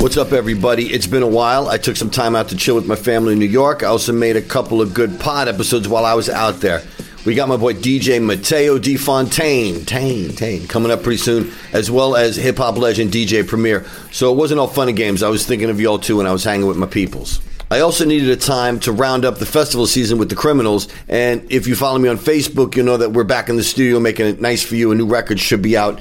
What's up, everybody? It's been a while. I took some time out to chill with my family in New York. I also made a couple of good pod episodes while I was out there. We got my boy DJ Mateo DeFontaine, Tane, Tane, coming up pretty soon, as well as hip hop legend DJ Premier. So it wasn't all fun and games. I was thinking of y'all too when I was hanging with my peoples. I also needed a time to round up the festival season with the criminals. And if you follow me on Facebook, you'll know that we're back in the studio making it nice for you. A new record should be out,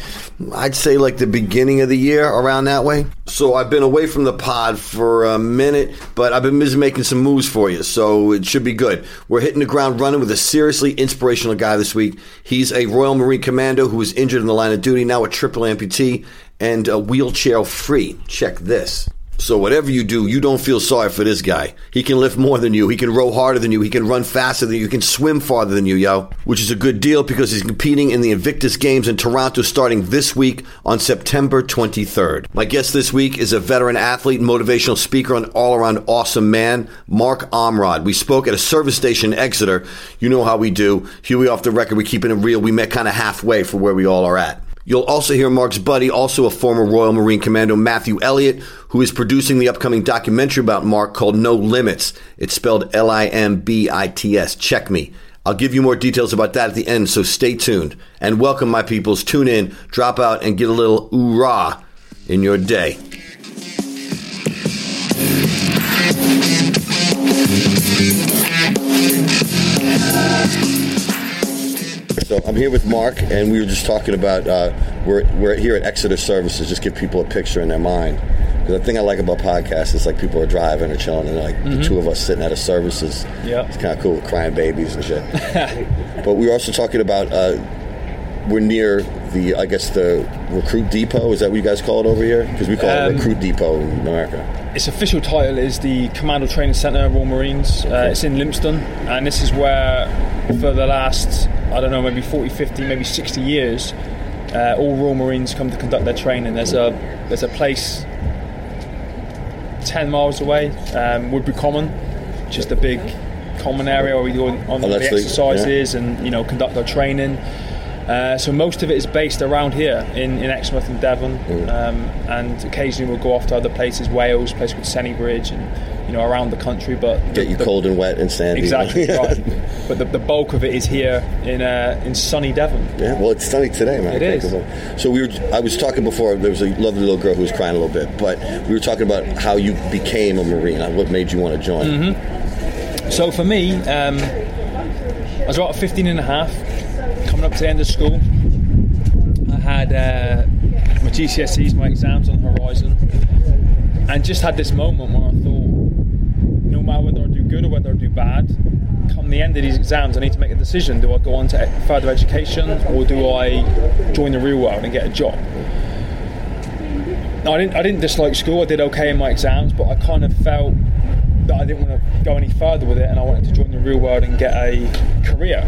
I'd say like the beginning of the year, around that way. So I've been away from the pod for a minute, but I've been busy making some moves for you. So it should be good. We're hitting the ground running with a seriously inspirational guy this week. He's a Royal Marine Commando who was injured in the line of duty, now a triple amputee and a wheelchair free. Check this. So whatever you do, you don't feel sorry for this guy. He can lift more than you. He can row harder than you. He can run faster than you. He can swim farther than you, yo. Which is a good deal because he's competing in the Invictus Games in Toronto starting this week on September 23rd. My guest this week is a veteran athlete, motivational speaker, and all-around awesome man, Mark Ormrod. We spoke at a service station in Exeter. You know how we do. Huey off the record, we keeping it real. We met kind of halfway for where we all are at. You'll also hear Mark's buddy, also a former Royal Marine Commando, Matthew Elliott, who is producing the upcoming documentary about Mark called No Limits. It's spelled L I M B I T S. Check me. I'll give you more details about that at the end, so stay tuned. And welcome, my peoples. Tune in, drop out, and get a little oorah in your day. So I'm here with Mark, and we were just talking about uh, we're we're here at Exeter Services. Just give people a picture in their mind. Because the thing I like about podcasts is like people are driving or chilling, and like the two of us sitting at a services. Yeah, it's kind of cool, with crying babies and shit. but we were also talking about uh, we're near the I guess the recruit depot. Is that what you guys call it over here? Because we call Um, it recruit depot in America. Its official title is the Commando Training Centre, Royal Marines. Uh, it's in Lympstone, and this is where, for the last, I don't know, maybe 40, 50, maybe 60 years, uh, all Royal Marines come to conduct their training. There's a there's a place 10 miles away, um, Woodbury Common, just a big common area where we do on Oh, the exercises and you know conduct our training. Uh, so most of it is based around here in, in Exmouth and Devon, Mm. um, and occasionally we'll go off to other places, Wales, a place called Sennybridge, and you know around the country. But Get you the- cold and wet and sandy. exactly right. But the, the bulk of it is here in uh, in sunny Devon. Yeah, well, it's sunny today, man. It is. So we were. I was talking before. There was a lovely little girl who was crying a little bit, but we were talking about how you became a marine. What made you want to join? Mm-hmm. So for me, um, I was about 15 and a half, coming up to the end of school. I had uh, my GCSEs, my exams on the horizon, and just had this moment where I thought, no matter whether I do good or whether I do bad, come the end of these exams, I need to make a decision. Do I go on to further education or do I join the real world and get a job? No, I didn't. I didn't dislike school. I did okay in my exams, but I kind of felt that I didn't want to go any further with it, and I wanted to join the real world and get a career.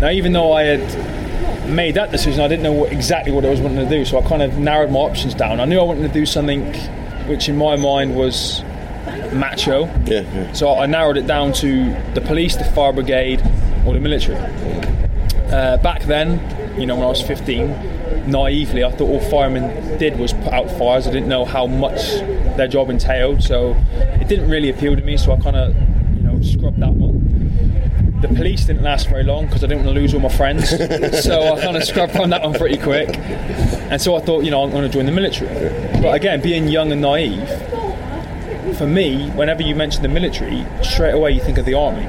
Now, even though I had made that decision, I didn't know what, exactly what I was wanting to do. So I kind of narrowed my options down. I knew I wanted to do something which, in my mind, was macho. Yeah, yeah. So I narrowed it down to the police, the fire brigade, or the military. Uh, back then, you know, when I was 15, naively, I thought all firemen did was put out fires. I didn't know how much their job entailed, so it didn't really appeal to me. So I kind of, you know, scrubbed that one. The police didn't last very long because I didn't want to lose all my friends, so I kind of scrubbed on that one pretty quick. And so I thought, you know, I'm going to join the military. But again, being young and naive, for me, whenever you mention the military, straight away you think of the army.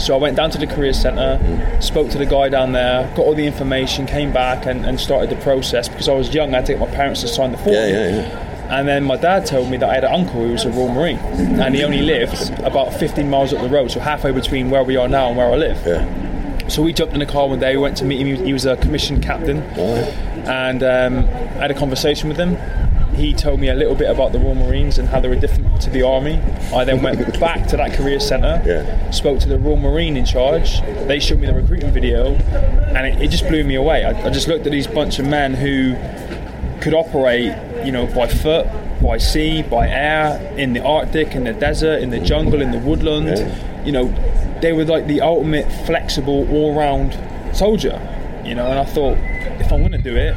So I went down to the career centre, spoke to the guy down there, got all the information, came back and, and started the process because I was young. I had to get my parents to sign the form. Yeah, yeah, yeah. And then my dad told me that I had an uncle who was a Royal Marine, and he only lived about 15 miles up the road, so halfway between where we are now and where I live. Yeah. So we jumped in the car one day, we went to meet him. He was- a commissioned captain, and um, I had a conversation with him. He told me a little bit about the Royal Marines and how they were different to the army. I then went back to that career centre, Yeah. spoke to the Royal Marine in charge. They showed me the recruiting video, and it, it just blew me away. I, I just looked at these bunch of men who could operate, you know, by foot, by sea, by air, in the Arctic, in the desert, in the jungle, in the woodland. Yeah. You know, they were like the ultimate flexible, all-round soldier. You know, and I thought, if I'm going to do it,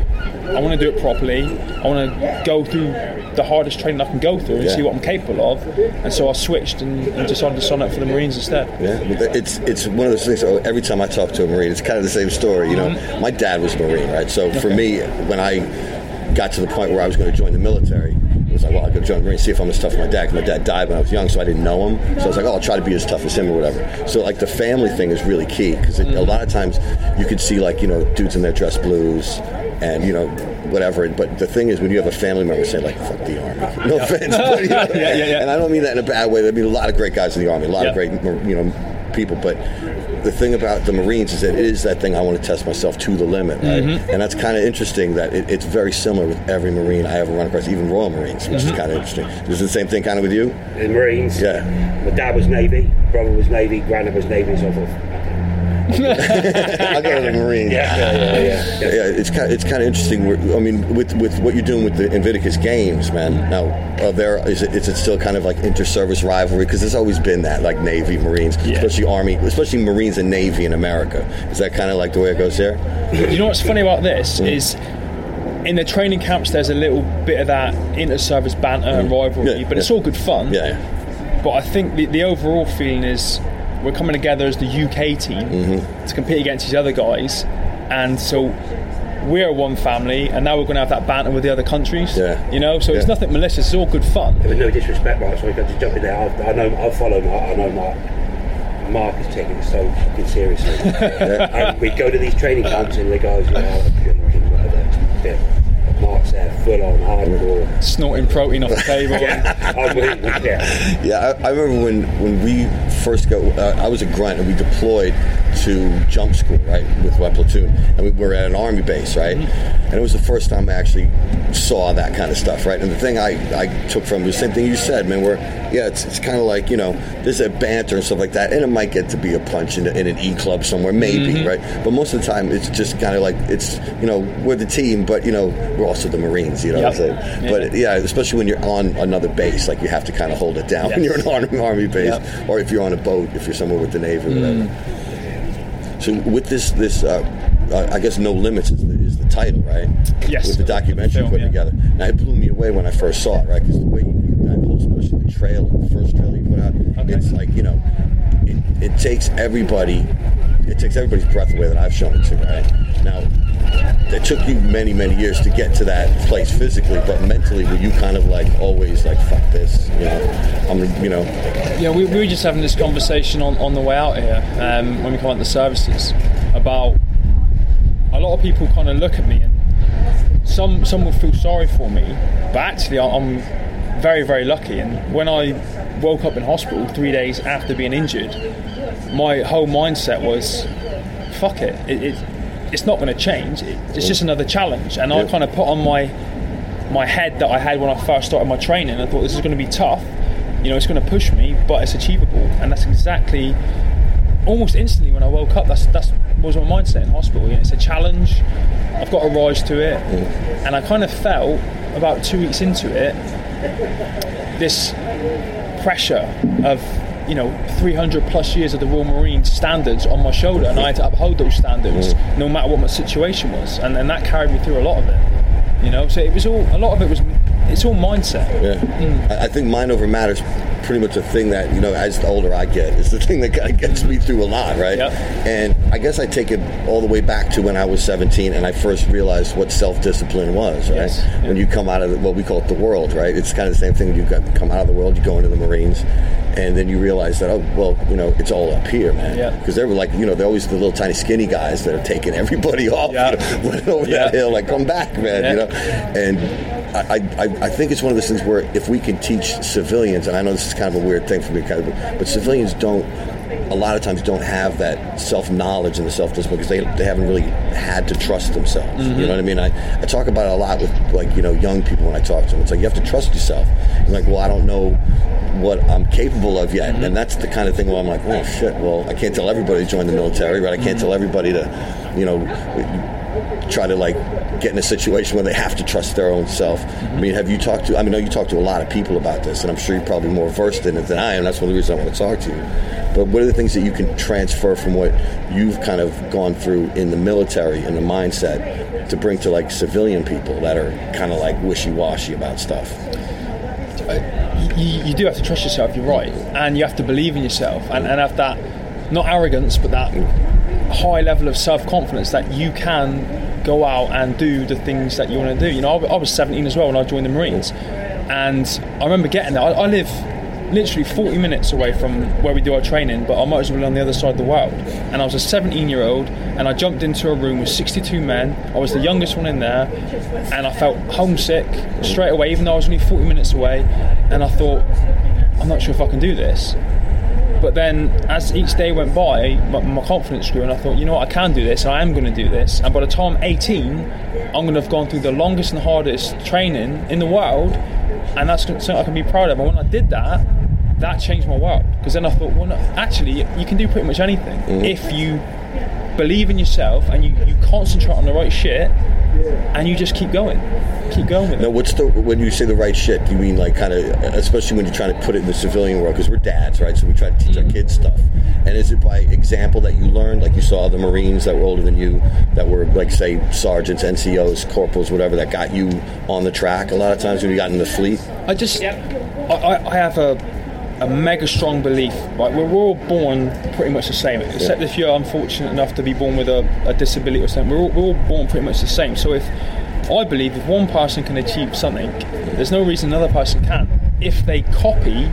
I want to do it properly. I want to go through the hardest training I can go through and Yeah. see what I'm capable of. And so I switched and, and decided to sign up for the Marines instead. Yeah, it's it's one of those things. oh, Every time I talk to a Marine, it's kind of the same story. You know, Mm-hmm. my dad was a Marine, right? So for me, when I got to the point where I was going to join the military, it was like, well, I could join the Marine, see if I'm as tough as my dad. My dad died when I was young, so I didn't know him. So I was like, oh, I'll try to be as tough as him or whatever. So like the family thing is really key because a lot of times you could see like you know dudes in their dress blues and you know whatever. But the thing is, when you have a family member say like, "Fuck the army," no offense, but, you know, Yeah, yeah, yeah. and I don't mean that in a bad way. I mean a lot of great guys in the army, a lot Yeah. of great you know people, but the thing about the Marines is that it is that thing I want to test myself to the limit, right? Mm-hmm. And that's kind of interesting that it, it's very similar with every Marine I ever run across, even Royal Marines, which Mm-hmm. is kind of interesting. Is it the same thing kind of with you? The Marines. Yeah. My dad was Navy, brother was Navy, granddad was Navy, and so forth. I'll go to the Marines. Yeah, yeah, yeah, yeah. Yeah, it's kind. It's kind of interesting. We're- I mean, with with what you're doing with the Invictus Games, man. Now, are there is it, is it still kind of like inter-service rivalry? Because there's always been that, like Navy, Marines, Yeah. especially Army, especially Marines and Navy in America. Is that kind of like the way it goes there? You know what's funny about this is in the training camps there's a little bit of that inter-service banter and rivalry, Mm. Yeah, but it's all good fun. Yeah. But I think the, the overall feeling is we're coming together as the UK team Mm-hmm. to compete against these other guys, and so we're one family, and now we're going to have that banter with the other countries. Yeah. You know, so it's nothing malicious. It's all good fun. With no disrespect, Mark, so I got to jump in there. I, I know, I follow Mark. I know Mark. Mark is taking it so fucking seriously. and we go to these training camps, and the guys, you know, I'm drinking, whatever. Yeah. Mark's there, full on, hardcore. Snorting protein off the table. Yeah, I'm yeah. Yeah, I, I remember when, when we first got, Uh, I was a grunt, and we deployed to jump school, right, with my platoon, and we were at an army base, right, mm-hmm. and it was the first time I actually saw that kind of stuff, right. And the thing I, I took from the same thing you said, man. Where yeah, it's, it's kind of like you know, there's a banter and stuff like that, and it might get to be a punch in, a, in an E club somewhere, maybe, mm-hmm. right. But most of the time, it's just kind of like it's you know, we're the team, but you know, we're also the Marines, you know. what I'm Yep. saying? But yeah, especially when you're on another base, like you have to kind of hold it down when you're an army, army base, Yep. or if you're on a boat, if you're somewhere with the navy or whatever. Mm. So with this, this uh, I guess no limits is the, is the title, right? Yes. With the documentary put yeah. together. Now it blew me away when I first saw it, right? Because the way you, that whole, especially the trailer, the first trailer you put out, Okay. it's like you know, it, it takes everybody, it takes everybody's breath away that I've shown it to, right? Now. It took you many, many years to get to that place physically, but mentally, were you kind of like always like, "Fuck this," you know? I'm, you know, Yeah, we, we were just having this conversation on, on the way out here um, when we come out the services about a lot of people kind of look at me and some some will feel sorry for me, but actually I'm very very lucky. And when I woke up in hospital three days after being injured, my whole mindset was, "Fuck it, it, it it's not going to change. It's mm. just another challenge." And I kind of put on my my head that I had when I first started my training. I thought this is going to be tough. You know, it's going to push me, but it's achievable, and that's exactly almost instantly when I woke up. That's that's was my mindset in hospital. You know, it's a challenge. I've got to rise to it, mm. and I kind of felt about two weeks into it this pressure of you know 300 plus years of the Royal Marines standards on my shoulder, and I had to uphold those standards Mm. no matter what my situation was, and, and that carried me through a lot of it. You know, so it was all a lot of it was it's all mindset. Yeah, mm. I, I think mind over matter is pretty much a thing that you know. As the older I get, is the thing that kind of gets me through a lot, right? Yep. And I guess I take it all the way back to when I was 17 and I first realized what self-discipline was, right? Yes. Yeah. When you come out of the, what we call it the world, right? It's kind of the same thing. When you got come out of the world, you go into the Marines, and then you realize that oh, well, you know, it's all up here, man. Yeah. Because they were like, you know, they're always the little tiny skinny guys that are taking everybody off, Yeah. you know, running over Yeah. that hill, like come back, man, Yeah. you know. And I, I, I think it's one of those things where if we can teach civilians, and I know this is kind of a weird thing for me, kind of, but civilians don't, a lot of times don't have that self knowledge and the self discipline because they, they haven't really had to trust themselves. You mm-hmm. know what I mean? I, I talk about it a lot with like you know young people when I talk to them. It's like you have to trust yourself. It's like, well, I don't know what I'm capable of yet, mm-hmm. and that's the kind of thing where I'm like, oh shit. Well, I can't tell everybody to join the military, right? I can't mm-hmm. tell everybody to, you know try to like get in a situation where they have to trust their own self. I mean, have you talked to? I mean, know you talked to a lot of people about this, and I'm sure you're probably more versed in it than I am. That's one of the reasons I want to talk to you. But what are the things that you can transfer from what you've kind of gone through in the military and the mindset to bring to like civilian people that are kind of like wishy-washy about stuff? you, you do have to trust yourself. You're right, and you have to believe in yourself, and, and have that not arrogance, but that high level of self confidence that you can go out and do the things that you want to do. You know, I, I was 17 as well when I joined the Marines, and I remember getting there. I, I live literally 40 minutes away from where we do our training, but I might as well be on the other side of the world. And I was a 17 year old, and I jumped into a room with 62 men. I was the youngest one in there, and I felt homesick straight away, even though I was only 40 minutes away. And I thought, I'm not sure if I can do this. But then, as each day went by, my, my confidence grew, and I thought, you know what, I can do this. I am going to do this. And by the time I'm 18, I'm going to have gone through the longest and hardest training in the world, and that's something I can be proud of. And when I did that, that changed my world. Because then I thought, well, no, actually, you can do pretty much anything mm-hmm. if you believe in yourself and you, you concentrate on the right shit, and you just keep going, keep going with it. Now, what's the when you say the right shit? Do you mean like kind of, especially when you're trying to put it in the civilian world? Because we're dads, right? So we try to teach our mm-hmm. kids stuff. And is it by example that you learned, like you saw the Marines that were older than you, that were like say sergeants, NCOs, corporals, whatever, that got you on the track? A lot of times when you got in the fleet. I just, I I have a, a mega strong belief. Right, we're, all born pretty much the same, except if you're unfortunate enough to be born with a, a disability or something. We're all, we're all born pretty much the same. So if I believe if one person can achieve something, there's no reason another person can't. If they copy,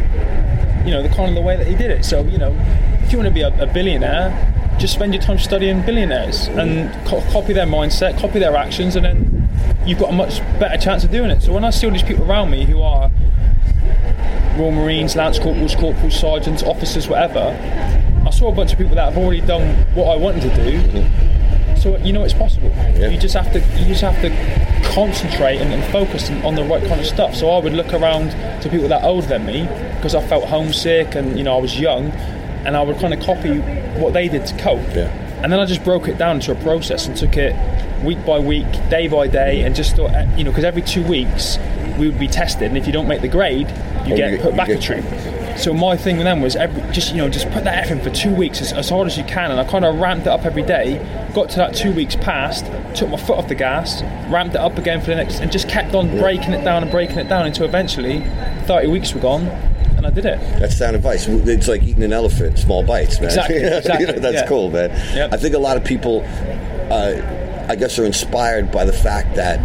you know, the kind of the way that he did it. So you know, if you want to be a, a billionaire, just spend your time studying billionaires and co- copy their mindset, copy their actions, and then you've got a much better chance of doing it. So when I see all these people around me who are Royal Marines, Lance Corporals, Corporals, Sergeants, officers, whatever, I saw a bunch of people that have already done what I wanted to do. So you know it's possible. You just have to you just have to concentrate and, and focus on, the right kind of stuff. So I would look around to people that are older than me because I felt homesick and you know I was young, and I would kind of copy what they did to cope. Yeah. And then I just broke it down into a process and took it week by week, day by day, and just thought, uh, you know, because every two weeks we would be tested, and if you don't make the grade, you get you- put you back a get- troop. So my thing with them was every, just you know just put that effort in for two weeks as, as hard as you can, and I kind of ramped it up every day. Got to that two weeks past, took my foot off the gas, ramped it up again for the next, and just kept on breaking it down and breaking it down until eventually, thirty weeks were gone, and I did it. That's sound advice. It's like eating an elephant, small bites, man. Exactly, You know, that's yeah. cool, man. Yep. I think a lot of people, uh, I guess, are inspired by the fact that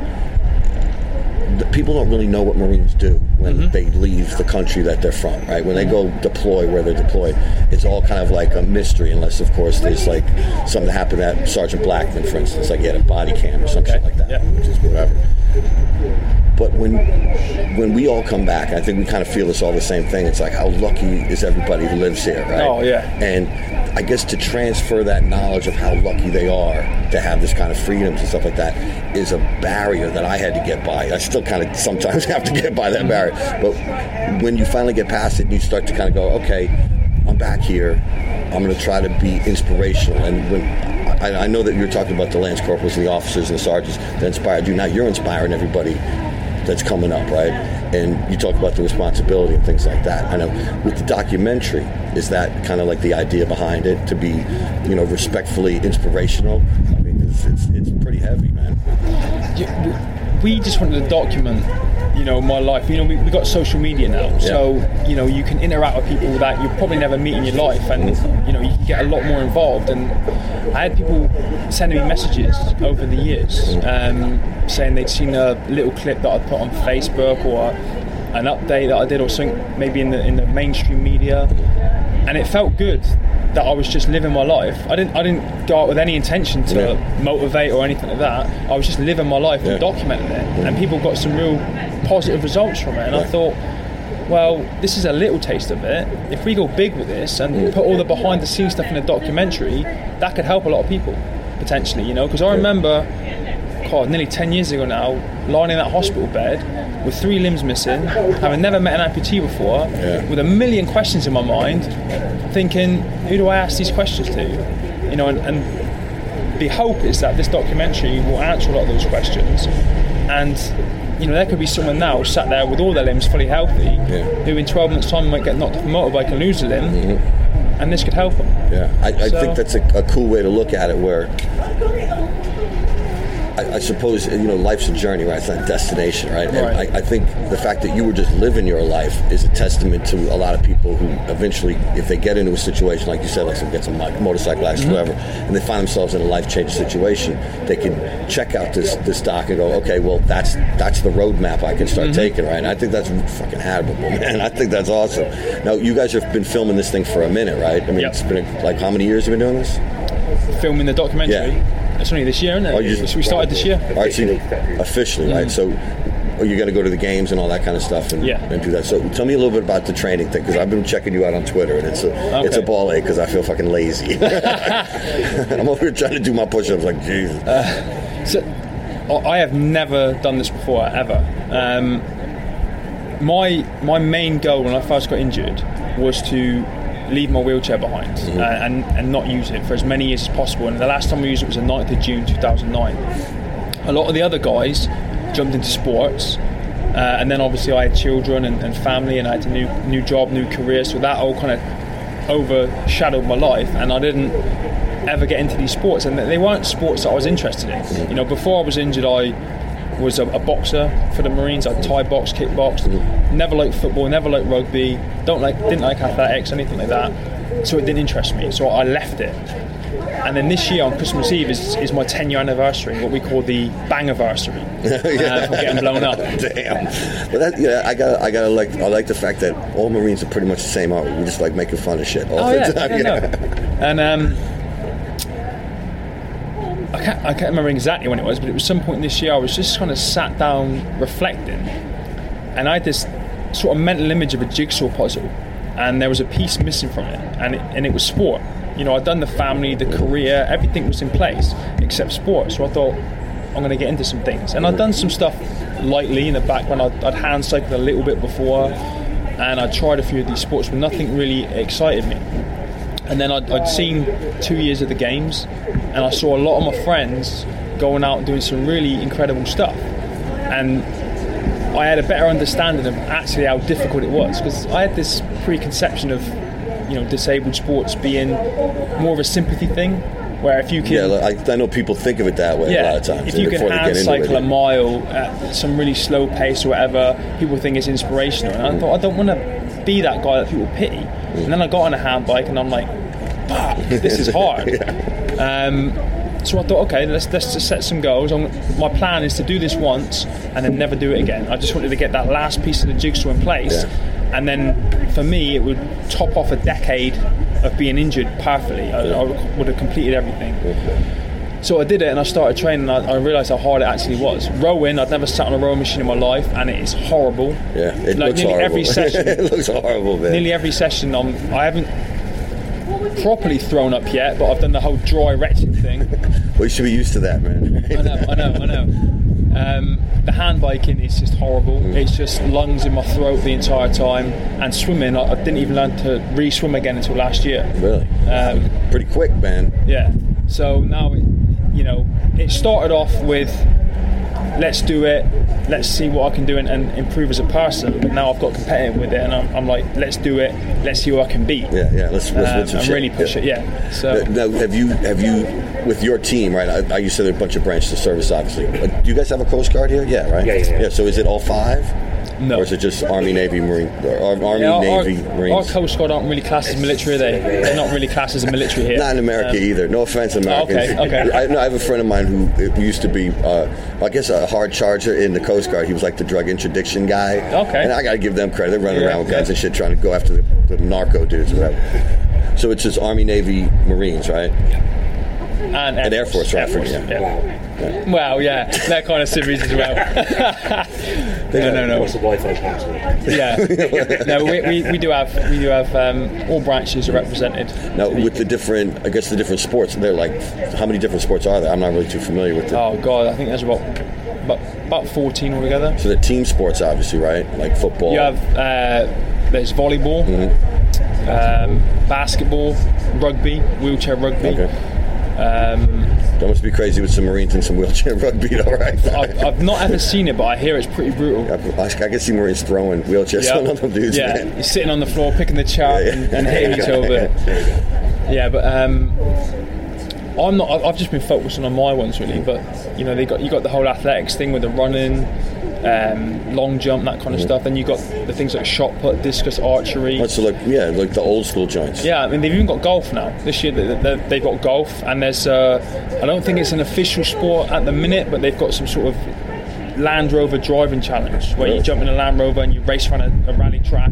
the people don't really know what Marines do when Mm-hmm. they leave the country that they're from, right? When they go deploy where they're deployed, it's all kind of like a mystery, unless, of course, there's like something happened at Sergeant Blackman, for instance, like he had a body cam or something shit like that, yeah. which is whatever. But when when we all come back, I think we kind of feel this all the same thing. It's like how lucky is everybody who lives here, right? Oh, yeah. And I guess to transfer that knowledge of how lucky they are to have this kind of freedoms and stuff like that is a barrier that I had to get by. I still kind of sometimes have to get by that mm-hmm. barrier. But when you finally get past it, and you start to kind of go, okay, I'm back here. I'm going to try to be inspirational. And when I, I know that you're talking about the lance corporals and the officers and the sergeants that inspired you, now you're inspiring everybody that's coming up, right? And you talk about the responsibility and things like that. I know with the documentary, is that kind of like the idea behind it to be, you know, respectfully inspirational? I mean, it's, it's, it's pretty heavy, man. Yeah, we just wanted to document, you know, my life. You know, we, we got social media now, so you know you can interact with people that you probably never meet in your life, and mm-hmm. you know you can get a lot more involved. And I had people sending me messages over the years, um, saying they'd seen a little clip that I'd put on Facebook or an update that I did, or something maybe in the in the mainstream media, and it felt good that I was just living my life. I didn't I didn't go out with any intention to Yeah. motivate or anything like that. I was just living my life Yeah. and documenting it, and people got some real positive results from it. And I thought, well, this is a little taste of it. If we go big with this and put all the behind the scenes stuff in a documentary, that could help a lot of people potentially. You know, because I remember. God, nearly 10 years ago now, lying in that hospital bed with three limbs missing, having never met an amputee before, Yeah. with a million questions in my mind, thinking, who do I ask these questions to? You know, and, and the hope is that this documentary will answer a lot of those questions. And, you know, there could be someone now sat there with all their limbs fully healthy, who in 12 months' time might get knocked off a motorbike and lose a limb, mm-hmm. and this could help them. Yeah, I, I So- think that's a, a cool way to look at it. Where I, I suppose you know life's a journey, right? It's not a destination, right? And Right. I, I think the fact that you were just living your life is a testament to a lot of people who eventually, if they get into a situation like you said, like some get some motorcycle accident, Mm-hmm. whatever, and they find themselves in a life changing situation, they can check out this this doc and go, okay, well that's that's the roadmap I can Mm-hmm. start taking, right? And I think that's fucking admirable, man. I think that's awesome. Now you guys have been filming this thing for a minute, right? I mean, Yep. it's been like how many years you've been doing this? Filming the documentary. Yeah. It's only this year, isn't it? Oh, just- we started this year. So you- officially, right? So are you going to go to the games and all that kind of stuff and, Yeah. and do that? So tell me a little bit about the training thing because I've been checking you out on Twitter and it's a it's a Okay. ball ache because I feel fucking lazy. I'm over here trying to do my push-ups like Jesus. So, I I have never done this before ever. Um, my my main goal when I first got injured was to leave my wheelchair behind uh, and and not use it for as many years as possible. And the last time we used it was the 9th of June 2009. A lot of the other guys jumped into sports. Uh, and then obviously I had children and, and family, and I had a new new job, new career. So that all kind of overshadowed my life, and I didn't ever get into these sports, and they weren't sports that I was interested in. You know, before I was injured, I was a, a boxer for the Marines. I Thai box, kickboxed. Never liked football, never liked rugby. Don't like, didn't like athletics, anything like that. So it didn't interest me. So I left it. And then this year on Christmas Eve is, is my 10 year anniversary, what we call the bang anniversary. uh, getting blown up. Damn. But that, yeah, I got I got like I like the fact that all Marines are pretty much the same. Aren't we? We just like making fun of shit all Oh the yeah, time. yeah, no. And um, I can't, I can't remember exactly when it was, but it was some point this year. I was just kind of sat down reflecting, and I had this sort of mental image of a jigsaw puzzle, and there was a piece missing from it, and it, and it was sport. You know, I'd done the family, the career, everything was in place except sport. So I thought I'm going to get into some things, and I'd done some stuff lightly in the background. I'd, I'd hand cycled a little bit before, and I tried a few of these sports, but nothing really excited me. And then I'd, I'd seen two years of the games, and I saw a lot of my friends going out and doing some really incredible stuff. And I had a better understanding of actually how difficult it was because I had this preconception of, you know, disabled sports being more of a sympathy thing, where if you can, Yeah, like, I, know people think of it that way a lot of times. if you can hand cycle it. a mile at some really slow pace or whatever, people think it's inspirational. And I thought, I don't want to be that guy that people pity. And then I got on a hand bike and I'm like, fuck, this is hard. um, so I thought, okay, let's, let's just set some goals. I'm, my plan is to do this once and then never do it again. I just wanted to get that last piece of the jigsaw in place. Yeah. And then for me, it would top off a decade of being injured perfectly. I, I would have completed everything. So I did it and I started training and I, I realised how hard it actually was. Rowing, I'd never sat on a rowing machine in my life and it is horrible. Yeah, it like looks nearly horrible. every session. it looks horrible, man. nearly every session I'm, I haven't properly thrown up yet, but I've done the whole dry retching thing. we should be used to that, man. I know, I know, I know. Um, the hand biking is just horrible. It's just lungs in my throat the entire time. And swimming, I, I didn't even learn to re-swim again until last year. really, Um, pretty quick, man. Yeah. So now, it, you know, it started off with let's do it. Let's see what I can do and, and improve as a person. But now I've got competitive with it, and I'm, I'm like, let's do it. Let's see who I can beat. Yeah, yeah. Let's, let's win Um, some and really push it. Yeah. So Now, have you have you with your team right? I, I used to have a bunch of branches of service, obviously. Do you guys have a Coast Guard here? Yeah, right. Yeah, yeah, yeah. So is it all five? No. Or is it just Army, Navy, Marine, or Army, Yeah, our, Navy, our, our Coast Guard aren't really classed as military, are they? They're not really classed as a military here. Not in America Um, either. No offense, Americans. okay, okay. I, no, I have a friend of mine who used to be, uh, I guess, a hard charger in the Coast Guard. He was like the drug interdiction guy. Okay. And I got to give them credit. They're running Yeah, around with guns yeah. and shit, trying to go after the, the narco dudes or whatever. So it's just Army, Navy, Marines, right? And Air, And Air Force, right, I forget. yeah. Wow. Well, yeah, that kind of series as well. no, no, no. What's the Wi-Fi password? Yeah, no, we, we, we do have we do have um, all branches are represented. Now, with the different, I guess the different sports, they're like, how many different sports are there? I'm not really too familiar with them. Oh God, I think there's about about, about 14 altogether. So the team sports, obviously, right? Like football. You have uh, there's volleyball, Mm-hmm. um, basketball, rugby, wheelchair rugby. Okay. Um, That must be crazy with some Marines and some wheelchair rugby, all right? I've, I've not ever seen it, but I hear it's pretty brutal. I, I can see Marines throwing wheelchairs on them dudes, yeah. man. You're sitting on the floor, picking the chart Yeah, yeah. and, and hitting each other. Yeah, but um, I'm not. I've- I've just been focusing on my ones really. But you know, they got you got the whole athletics thing with the running, um, long jump, that kind of stuff. Then you've got the things like shot put, discus, archery. That's like, yeah, like the old school joints. Yeah, I mean they've even got golf now. This year they- they- they've got golf, and there's. Uh, I don't think it's an official sport at the minute, but they've got some sort of Land Rover driving challenge where you jump in a Land Rover and you race around a, a rally track.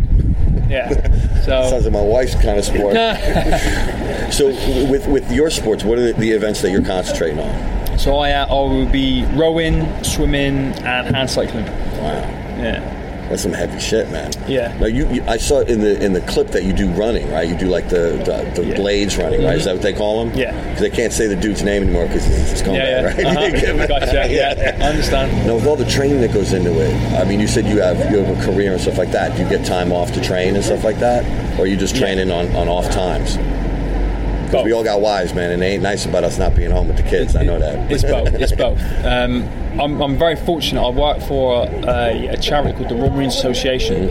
Yeah. Sounds like my wife's kind of sport. so, with with your sports, what are the, the events that you're concentrating on? So I, uh, I will be rowing, swimming, and hand cycling. Wow, Yeah. that's some heavy shit, man. Yeah. Now you, you I saw in the in the clip that you do running, right? You do like the the, the Yeah. blades running, right? Is that what they call them? Yeah. Because they can't say the dude's name anymore because it's going Yeah, bad, yeah. right? Uh-huh. Gotcha. Yeah, I understand. Now, with all the training that goes into it, I mean, you said you have you have a career and stuff like that. Do you get time off to train and stuff like that, or are you just training on, on off times? Because we all got wives, man, and they ain't nice about us not being home with the kids. I know that. It's both. It's both. Um, I'm, I'm very fortunate. I work for a, a charity called the Royal Marines Association.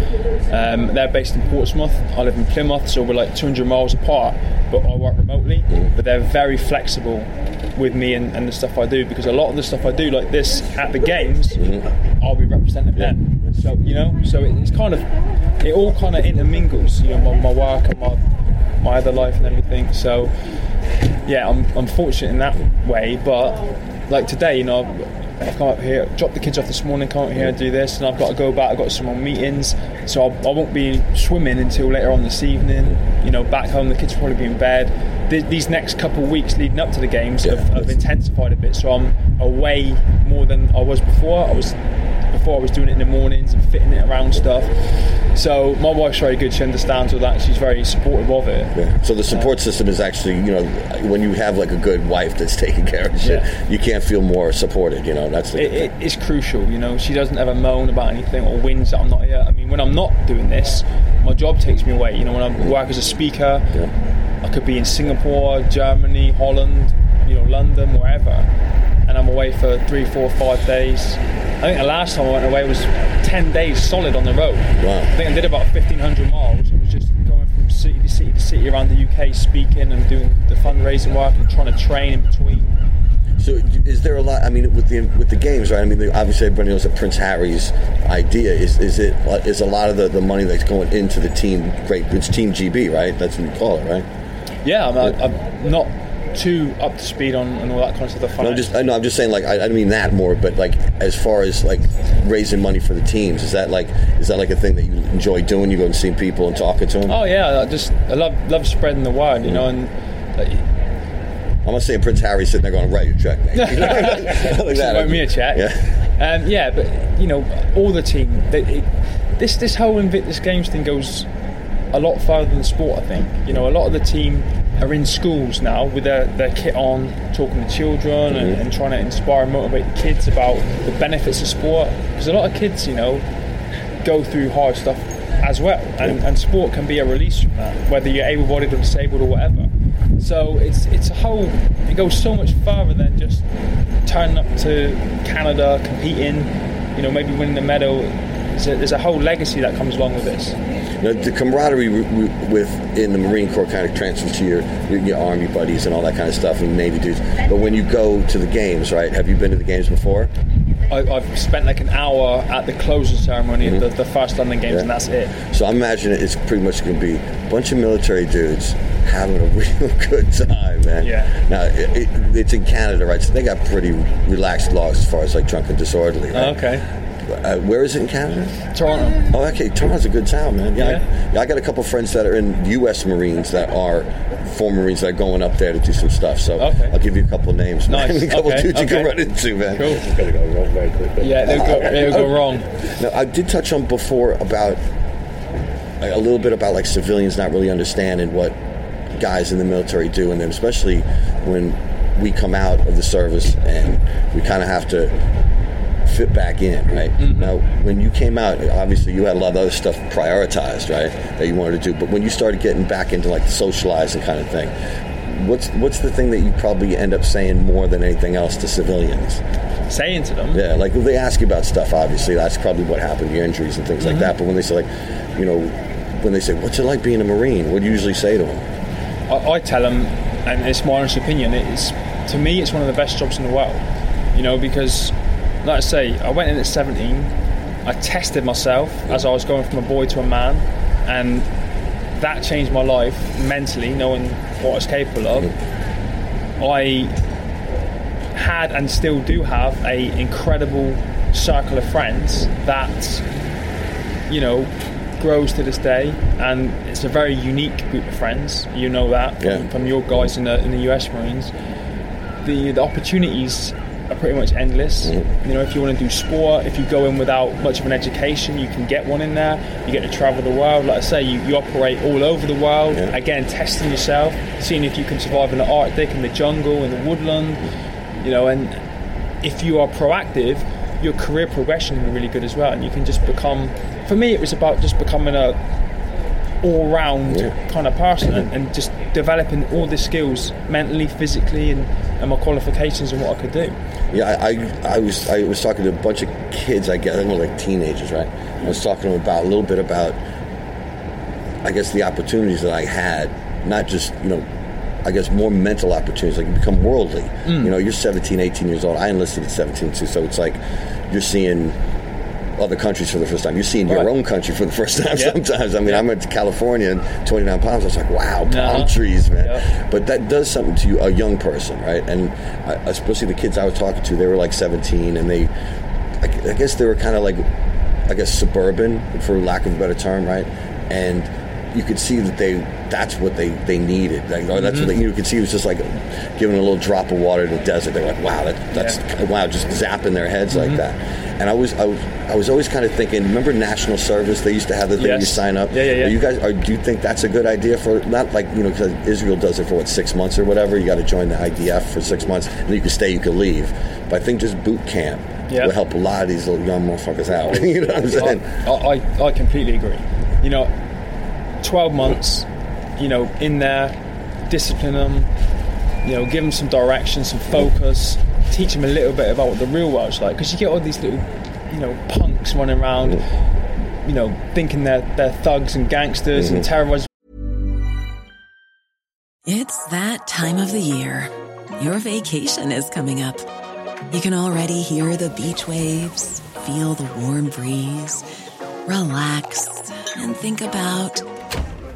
Um, they're based in Portsmouth. I live in Plymouth, so we're like 200 miles apart. But I work remotely. But they're very flexible with me and, and the stuff I do because a lot of the stuff I do, like this at the games, I'll be representing them. So you know, so it, it's kind of it all kind of intermingles. You know, my, my work and my my other life and everything. So yeah, I'm, I'm fortunate in that way. But like today, you know, I've come up here, dropped the kids off this morning, come up here and do this, and I've got to go back. I've got some more meetings, so I'll, I won't be swimming until later on this evening. You know, back home, the kids will probably be in bed. Th- These next couple of weeks leading up to the games Yeah, have, have intensified a bit, so I'm away more than I was before. I was before I was doing it in the mornings and fitting it around stuff. So my wife's very good. She understands all that. She's very supportive of it. Yeah. So the support system is actually, you know, when you have like a good wife that's taking care of shit, Yeah. you can't feel more supported. You know, that's the it, it, it's crucial. You know, she doesn't ever moan about anything or whinge that I'm not here. I mean, when I'm not doing this, my job takes me away. You know, when I work as a speaker, I could be in Singapore, Germany, Holland, you know, London, wherever, and I'm away for three, four, five days. I think the last time I went away was ten days solid on the road. Wow. I think I did about 1,500 miles. I was just going from city to city to city around the UK, speaking and doing the fundraising work and trying to train in between. So, is there a lot? I mean, with the with the games, right? I mean, obviously everybody knows that Prince Harry's idea is is it uh, is a lot of the, the money that's going into the team. Great, it's Team GB, right? That's what you call it, right? Yeah, I'm, I'm not too up to speed on and all that kind of stuff. No, I'm just I know I'm just saying like I, I don't mean that more, but like as far as like raising money for the teams, is that like is that like a thing that you enjoy doing? You go and see people and talking to them. oh yeah, I just I love love spreading the word, you know, and uh, I'm not saying Prince Harry's sitting there going, to "Write your check, mate." like that. write me a check. Yeah. Um, yeah, but you know, all the team. They, it, this this whole Invictus Games thing goes a lot further than sport. I think. You know, a lot of the team are in schools now with their, their kit on, talking to children and, mm-hmm. and trying to inspire and motivate the kids about the benefits of sport. Because a lot of kids, you know, go through hard stuff as well, and, and sport can be a release from that, whether you're able-bodied or disabled or whatever. So it's it's a whole. It goes so much further than just turning up to Canada, competing. You know, maybe winning the medal. There's a, there's a whole legacy that comes along with this. You know, the camaraderie with in the Marine Corps kind of transfers to your, your your Army buddies and all that kind of stuff, and Navy dudes. But when you go to the games, right? Have you been to the games before? I, I've spent like an hour at the closing ceremony of the, the first London Games, Yeah. and that's it. So I'm imagining it's pretty much going to be a bunch of military dudes having a real good time, man. Yeah. Now it, it, it's in Canada, right? So they got pretty relaxed laws as far as like drunk and disorderly. Right? Okay. Uh, where is it in Canada? Toronto. Oh, okay. Toronto's a good town, man. Yeah, Yeah. I, yeah, I got a couple friends that are in U.S. Marines that are former Marines that are going up there to do some stuff. So Okay. I'll give you a couple names, man. Nice. a couple Okay, dudes you can run into, man. Cool. It's going to go wrong very quickly. Yeah, they'll go, they'll go wrong. Now, I did touch on before about a little bit about like civilians not really understanding what guys in the military do, and then especially when we come out of the service and we kind of have to fit back in, right? Mm-hmm. Now, when you came out, obviously you had a lot of other stuff prioritized, right, that you wanted to do. But when you started getting back into like the socializing kind of thing, what's what's the thing that you probably end up saying more than anything else to civilians? Saying to them, Yeah, like they ask you about stuff. Obviously, that's probably what happened, your injuries and things like mm-hmm. that. But when they say, like, you know, when they say, "What's it like being a Marine?" What do you usually say to them? I, I tell them, and it's my honest opinion. It's to me, it's one of the best jobs in the world. You know, because like I say, I went in at 17. I tested myself as I was going from a boy to a man, and that changed my life mentally, knowing what I was capable of. I had and still do have a incredible circle of friends that you know grows to this day and it's a very unique group of friends you know that from, Yeah. from your guys in the in the US Marines the the opportunities are pretty much endless Mm-hmm. you know if you want to do sport if you go in without much of an education you can get one in there you get to travel the world like I say you, you operate all over the world Yeah. again testing yourself seeing if you can survive in the Arctic in the jungle in the woodland you know and if you are proactive, your career progression can be really good as well, and you can just become. For me, it was about just becoming a all-round Yeah. kind of person and, and just developing all the skills mentally, physically, and, and my qualifications and what I could do. Yeah, I, I, I was I was talking to a bunch of kids. I guess I know like teenagers, right? I was talking to them about a little bit about, I guess the opportunities that I had, not just you know. I guess more mental opportunities, like you become worldly. Mm. You know, you're 17, 18 years old. I enlisted at 17 too, so it's like you're seeing other countries for the first time. You're seeing your Right. own country for the first time Yeah. sometimes. I mean, I went to California and 29 palms. I was like, wow, palm Uh-huh. trees, man. Yeah. But that does something to you, a young person, right? And I, especially the kids I was talking to, they were like 17, and they, I, I guess they were kind of like, I guess suburban, for lack of a better term, right? And you could see that they, that's what they, they needed. Like, or that's what they, mm-hmm. you could see it was just like giving a little drop of water to the desert. They're like, wow, that, that's wow, just zapping their heads like mm-hmm. that. And I was, I was, I was always kind of thinking. Remember national service? They used to have the thing you sign up. Yeah, yeah, yeah. Are you guys, are, do you think that's a good idea for not like you know because Israel does it for what six months or whatever? You got to join the IDF for six months, and then you can stay, you can leave. But I think just boot camp Yeah. will help a lot of these little young motherfuckers out. you know what I'm saying? I, I, I completely agree. You know, 12 months, you know, in there, discipline them, you know, give them some direction, some focus, teach them a little bit about what the real world's like. Because you get all these little, you know, punks running around, you know, thinking they're, they're thugs and gangsters and mm-hmm. terrorizing It's that time of the year. Your vacation is coming up. You can already hear the beach waves, feel the warm breeze, relax, and think about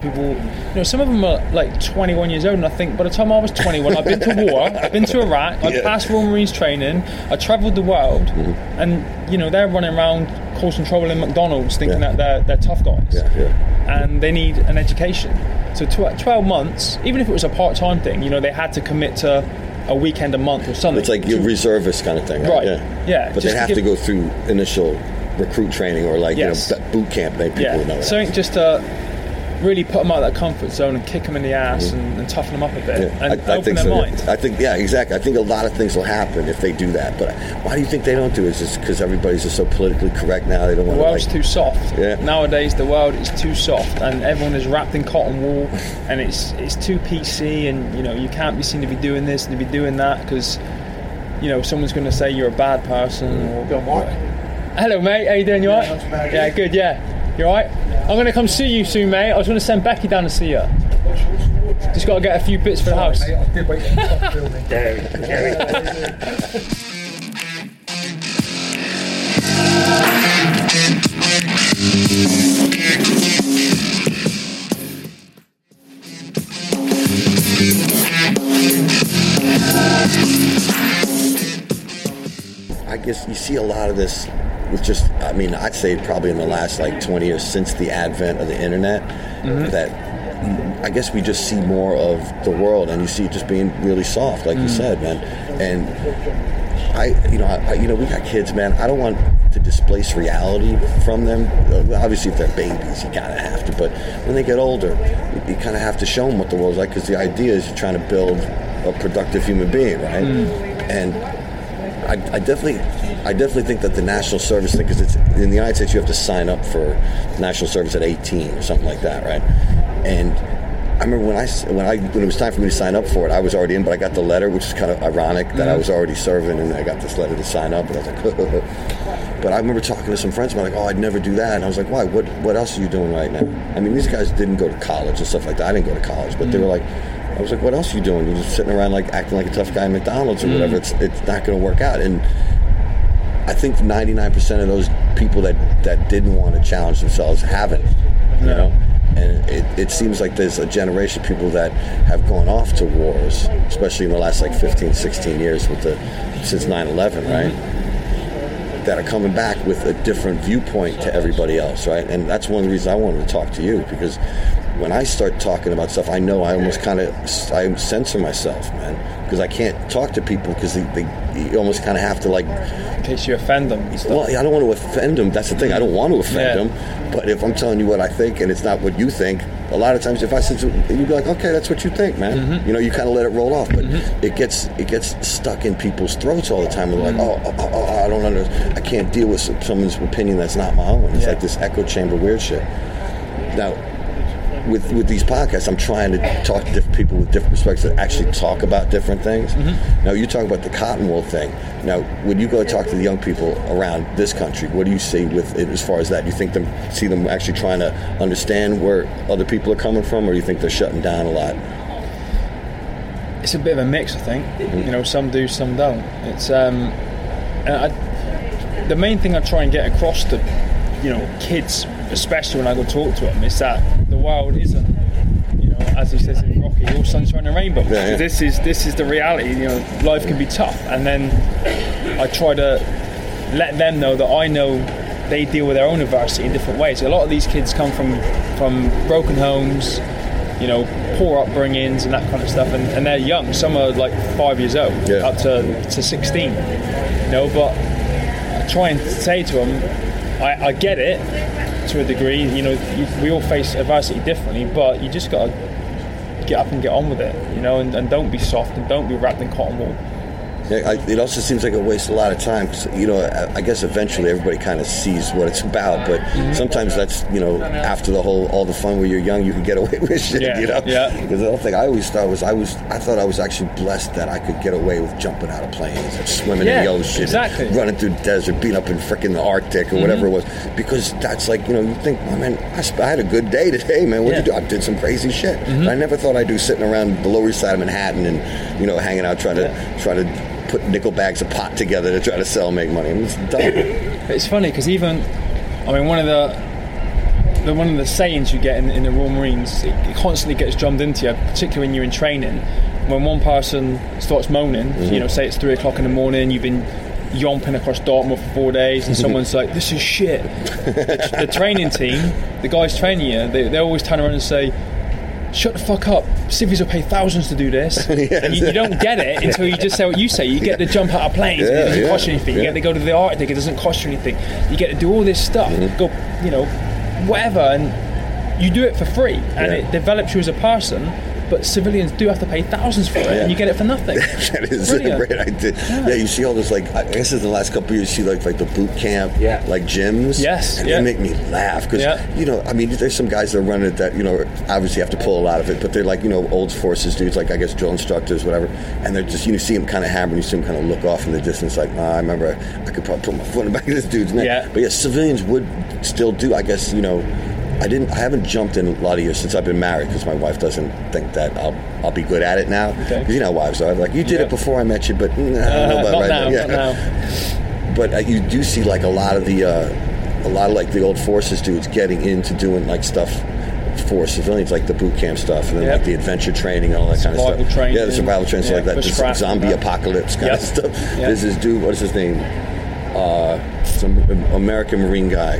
People, you know, some of them are like 21 years old, and I think by the time I was 21, I've been to war, I've been to Iraq, I've Yeah. passed Royal Marines training, I travelled the world, Mm-hmm. and you know they're running around causing trouble in McDonald's, thinking Yeah. that they're, they're tough guys, Yeah, yeah. and they need an education. So tw- 12 months, even if it was a part-time thing, you know, they had to commit to a weekend a month or something. It's like your reservist kind of thing, right? Right. Yeah. Yeah, But they to have give- to go through initial recruit training or like Yes. you know boot camp. Maybe people yeah, know something just to really put them out of that comfort zone and kick them in the ass and, and tough them up a bit Yeah, and I, I open think their so. yeah. mind. I think, yeah, exactly. I think a lot of things will happen if they do that. But why do you think they don't do it? Is it because everybody's just so politically correct now? They don't The want to world's like. too soft. Yeah. Nowadays, the world is too soft, and everyone is wrapped in cotton wool, and it's it's too PC, and you know you can't be seen to be doing this and to be doing that because you know someone's going to say you're a bad person. Or, Hello, mate. How you doing? You alright? Yeah, good. Yeah, you alright? I'm going to come see you soon, mate. I was going to send Becky down to see you. Just got to get a few bits for the house. I guess you see a lot of this with just. I mean, I'd say probably in the last like 20 years since the advent of the internet, Mm-hmm. that I guess we just see more of the world, and you see it just being really soft, like Mm. you said, man. And I, you know, I, you know, we got kids, man. I don't want to displace reality from them. Obviously, if they're babies, you kind of have to. But when they get older, you, kind of have to show them what the world's like because the idea is you're trying to build a productive human being, right? And I, I definitely, I definitely think that the national service thing, because it's in the United States, you have to sign up for national service at 18 or something like that, right? And I remember when I when I when it was time for me to sign up for it, I was already in, but I got the letter, which is kind of ironic that I mm-hmm. was already serving, and I got this letter to sign up, and I was like, but I remember talking to some friends about like, oh, I'd never do that, and I was like, why? What what else are you doing right now? I mean, these guys didn't go to college and stuff like that. I didn't go to college, but they were mm-hmm. like. I was like, "What else are you doing? You're just sitting around like acting like a tough guy at McDonald's or mm-hmm. whatever. It's it's not going to work out." And I think 99% of those people that, that didn't want to challenge themselves haven't, you know? And it, it seems like there's a generation of people that have gone off to wars, especially in the last like 15, 16 years with the, since 9-11, right? Mm-hmm. That are coming back with a different viewpoint to everybody else, right? And that's one of the reasons I wanted to talk to you because when I start talking about stuff, I know I almost kind of I censor myself, man, because I can't talk to people because they, they you almost kind of have to like in case you offend them. and stuff. well, I don't want to offend them. That's the thing. I don't want to offend Yeah. them. But if I'm telling you what I think and it's not what you think, a lot of times if I said, to- you'd be like, okay, that's what you think, man. Mm-hmm. You know, you kind of let it roll off. But it gets it gets stuck in people's throats all the time. They're like, Mm-hmm. oh, oh, oh, I don't understand. I can't deal with someone's opinion that's not my own. It's Yeah. like this echo chamber weird shit. Now, with with these podcasts, I'm trying to talk to different people with different perspectives that actually talk about different things. Mm-hmm. Now, you talk about the cotton wool thing. Now, when you go talk to the young people around this country, what do you see with it as far as that? Do you think them see them actually trying to understand where other people are coming from, or do you think they're shutting down a lot? it's a bit of a mix, I think. Mm-hmm. You know, some do, some don't. It's um, and I, the main thing I try and get across to, you know, kids, especially when I go talk to them, is that world isn't, you know, as he says in Rocky, all sunshine and rainbows. Yeah, yeah. This is this is the reality. You know, life can be tough, and then I try to let them know that I know they deal with their own adversity in different ways. A lot of these kids come from from broken homes, you know, poor upbringings and that kind of stuff, and, and they're young. Some are like five years old, Yeah. up to, to 16, you know, but I try and say to them, I, I get it to a degree, you know, you, we all face adversity differently, but you just got to get up and get on with it, you know, and, and don't be soft and don't be wrapped in cotton wool. Yeah, I, it also seems like it wastes a lot of time. 'cause, you know, I, I guess eventually everybody kind of sees what it's about, but Mm-hmm. sometimes that's you know after the whole all the fun when you're young, you can get away with shit. Yeah, You know, yeah. Because the whole thing I always thought was I was I thought I was actually blessed that I could get away with jumping out of planes and swimming Yeah, in the ocean, exactly. Mm-hmm. running through the desert, being up in freaking the Arctic or whatever it was. Because that's like you know you think, oh, man, I, sp- I had a good day today, man. What did you do? I did some crazy shit. Mhm. I never thought I'd do sitting around the Lower East Side of Manhattan and you know hanging out trying to trying to put nickel bags of pot together to try to sell and make money. It's dumb. It's funny because even, I mean, one of the, the one of the sayings you get in, in the Royal Marines, it, it constantly gets drummed into you, particularly when you're in training. When one person starts moaning, Mm-hmm. you know, say it's three o'clock in the morning, you've been yomping across Dartmoor for four days, and someone's like, "This is shit." the, the training team, the guys training you, they, they always turn around and say. Shut the fuck up. Civvies will pay thousands to do this. and you, you don't get it until you just say what you say. You get to jump out of planes. Yeah, it doesn't yeah, cost you anything. You get to go to the Arctic. It doesn't cost you anything. You get to do all this stuff. Mm-hmm. Go, you know, whatever, and you do it for free, and it develops you as a person. But civilians do have to pay thousands for it, and you get it for nothing. that is Brilliant. a great idea. Yeah. you see all this like I guess in the last couple of years, you see like like the boot camp, Yeah. like gyms. Yes, and yeah. they make me laugh because Yeah. you know I mean there's some guys that run it that you know obviously have to pull a lot of it, but they're like you know old forces dudes like I guess drill instructors whatever, and they're just you know see them kind of hammer, and you see them kind of look off in the distance like nah, I remember I could probably put my foot in the back of this dude's neck. Yeah. But yeah, civilians would still do I guess you know. I didn't. I haven't jumped in a lot of years since I've been married because my wife doesn't think that I'll I'll be good at it now. Okay. you know wives are. Like you did Yeah. it before I met you, but mm, I don't know Uh, about not right now, now. now. But uh, you do see like a lot of the uh, a lot of like the old forces dudes getting into doing like stuff for civilians, like the boot camp stuff, and then Yeah. like the adventure training and all that kind of Survival stuff. training. Yeah, the survival training, Yeah, like that, this zombie yeah. apocalypse kind Yeah. of stuff. Yeah. There's this dude. What is his name? Uh, some American Marine guy.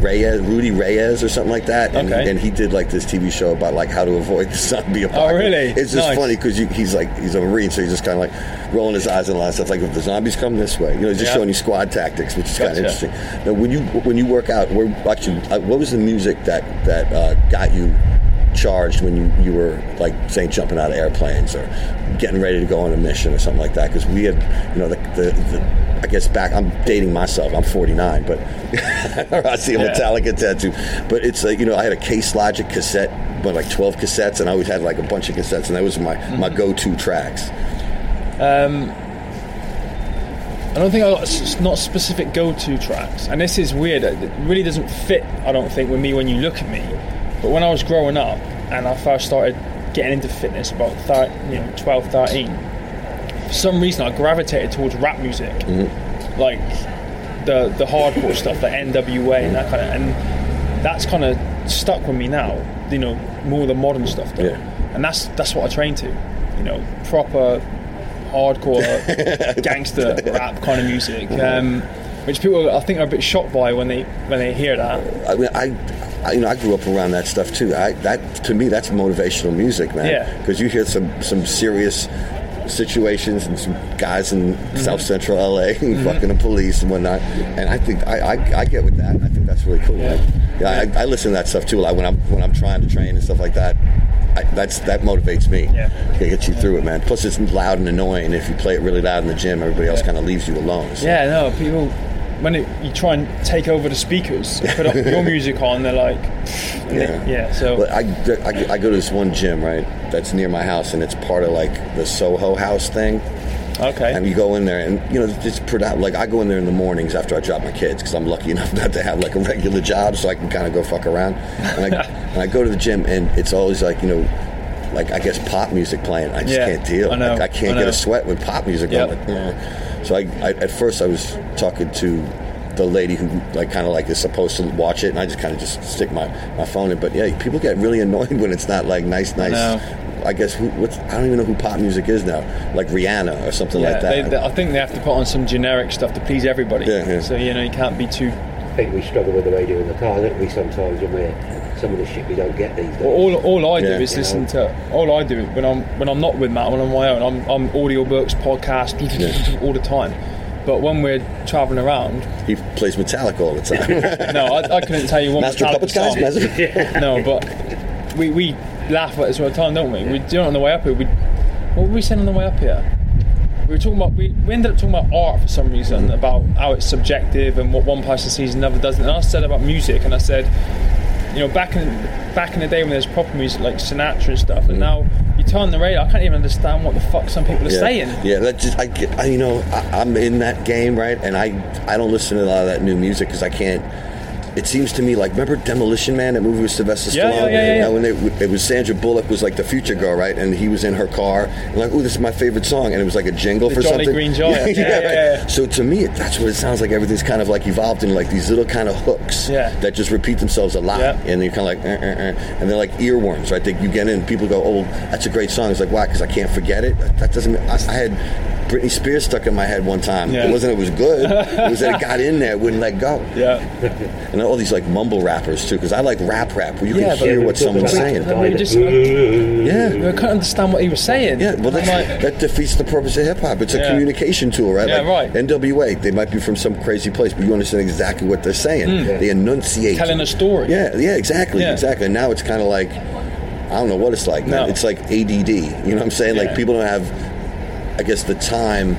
Reyes, Rudy Reyes, or something like that, and, Okay. and he did like this TV show about like how to avoid the zombie apocalypse. Oh, really? It's just Nice. funny because he's like he's a marine, so he's just kind of like rolling his eyes and a lot of stuff. Like if the zombies come this way, you know, he's just Yeah. showing you squad tactics, which is kind of interesting. Now, when you when you work out, where actually, uh, what was the music that that uh, got you charged when you, you were like saying jumping out of airplanes or getting ready to go on a mission or something like that? Because we had, you know, the, the, the I guess back. I'm dating myself. I'm 49, but I see a Yeah. Metallica tattoo. But it's like you know, I had a Case Logic cassette, but like 12 cassettes, and I always had like a bunch of cassettes, and that was my my go-to tracks. Um, I don't think I got not specific go-to tracks, and this is weird. It really doesn't fit. I don't think with me when you look at me. But when I was growing up and I first started getting into fitness about thir- you know 12, 13, for some reason I gravitated towards rap music, like the the hardcore stuff, the NWA and that kind of, and that's kind of stuck with me now. You know, more the modern stuff, though. Yeah. and that's that's what I train to. You know, proper hardcore gangster rap kind of music, um, which people I think are a bit shocked by when they when they hear that. I mean, I, I, you know, I grew up around that stuff too. I, that to me, that's motivational music, man. Yeah. Because you hear some some serious situations and some guys in mm-hmm. South Central LA and mm-hmm. fucking the police and whatnot. And I think I, I, I get with that. I think that's really cool. Yeah. Man. Yeah, I, I listen to that stuff too. Like when I'm when I'm trying to train and stuff like that. I, that's that motivates me. Yeah. to get you through it, man. Plus, it's loud and annoying. If you play it really loud in the gym, everybody else kind of leaves you alone. So. Yeah, no, people when it, you try and take over the speakers, put up your music on, they're like, and they- Yeah. yeah. So But I, I, I go to this one gym, right, that's near my house, and it's part of like the Soho House thing. okay, And you go in there, and you know, it's predominant. Like I go in there in the mornings after I drop my kids because I'm lucky enough not to have like a regular job, so I can kind of go fuck around. And I, and I go to the gym, and it's always like you know. Like I guess pop music playing, I just Yeah, can't deal. I know, Like, I can't I get a sweat with pop music. Yep. on. Like, eh. So I, I, at first, I was talking to the lady who like kind of like is supposed to watch it, and I just kind of just stick my, my phone in. But yeah, people get really annoyed when it's not like nice, nice. know. I guess who, what's, I don't even know who pop music is now, like Rihanna or something yeah, like that. they, they, I think they have to put on some generic stuff to please everybody. Yeah, yeah. So you know you can't be too. I think we struggle with the radio in the car, don't we? Sometimes when we're some of the shit we don't get these days. Well, all, all I do Yeah. is listen know. to. All I do when I'm when I'm not with Matt, when I'm on my own, I'm, I'm audiobooks, podcasts, all the time. But when we're traveling around, he plays Metallica all the time. no, I, I couldn't tell you one Master of Metallica Puppets, guys. song. No, but we, we laugh at this all the time, don't we? We do it on the way up here. We, what were we saying on the way up here? we were talking about we, we ended up talking about art for some reason mm. about how it's subjective and what one person sees and another doesn't. And I said about music, and I said, you know, back in back in the day when there's proper music like Sinatra and stuff, and mm. now you turn the radio, I can't even understand what the fuck some people are yeah. saying. Yeah, that just I. I, you know, I, I'm in that game, right? And I I don't listen to a lot of that new music because I can't. It seems to me like remember Demolition Man, that movie with Sylvester Yeah, Stallone. yeah, yeah, yeah. Now, when they, it was Sandra Bullock was like the future girl, right? And he was in her car, and like, oh, this is my favorite song, and it was like a jingle The for Jolly something. Green Giant. yeah, Yeah, right. yeah, yeah. So to me, that's what it sounds like. Everything's kind of like evolved in like these little kind of hooks that just repeat themselves a lot, and you're kind of like, eh, eh, eh. and they're like earworms, right? They, you get in, people go, oh, that's a great song. It's like, why? Because I can't forget it. That doesn't. I, I had Britney Spears stuck in my head one time. Yeah. It wasn't. It was good. it was that it got in there, wouldn't let go. Yeah. And all these like mumble rappers too, because I like rap rap where you Yeah, can hear what someone's saying. Just, Yeah. I couldn't understand what he was saying. Yeah, well, that's, like, that defeats the purpose of hip hop. It's a Yeah. communication tool, right? Yeah, like right. NWA, they might be from some crazy place, but you understand exactly what they're saying. Hmm. They enunciate. Telling a story. Yeah, yeah, exactly, Yeah. exactly. And now it's kind of like, I don't know what it's like. man. No. It's like ADD. You know what I'm saying? Like people don't have, I guess, the time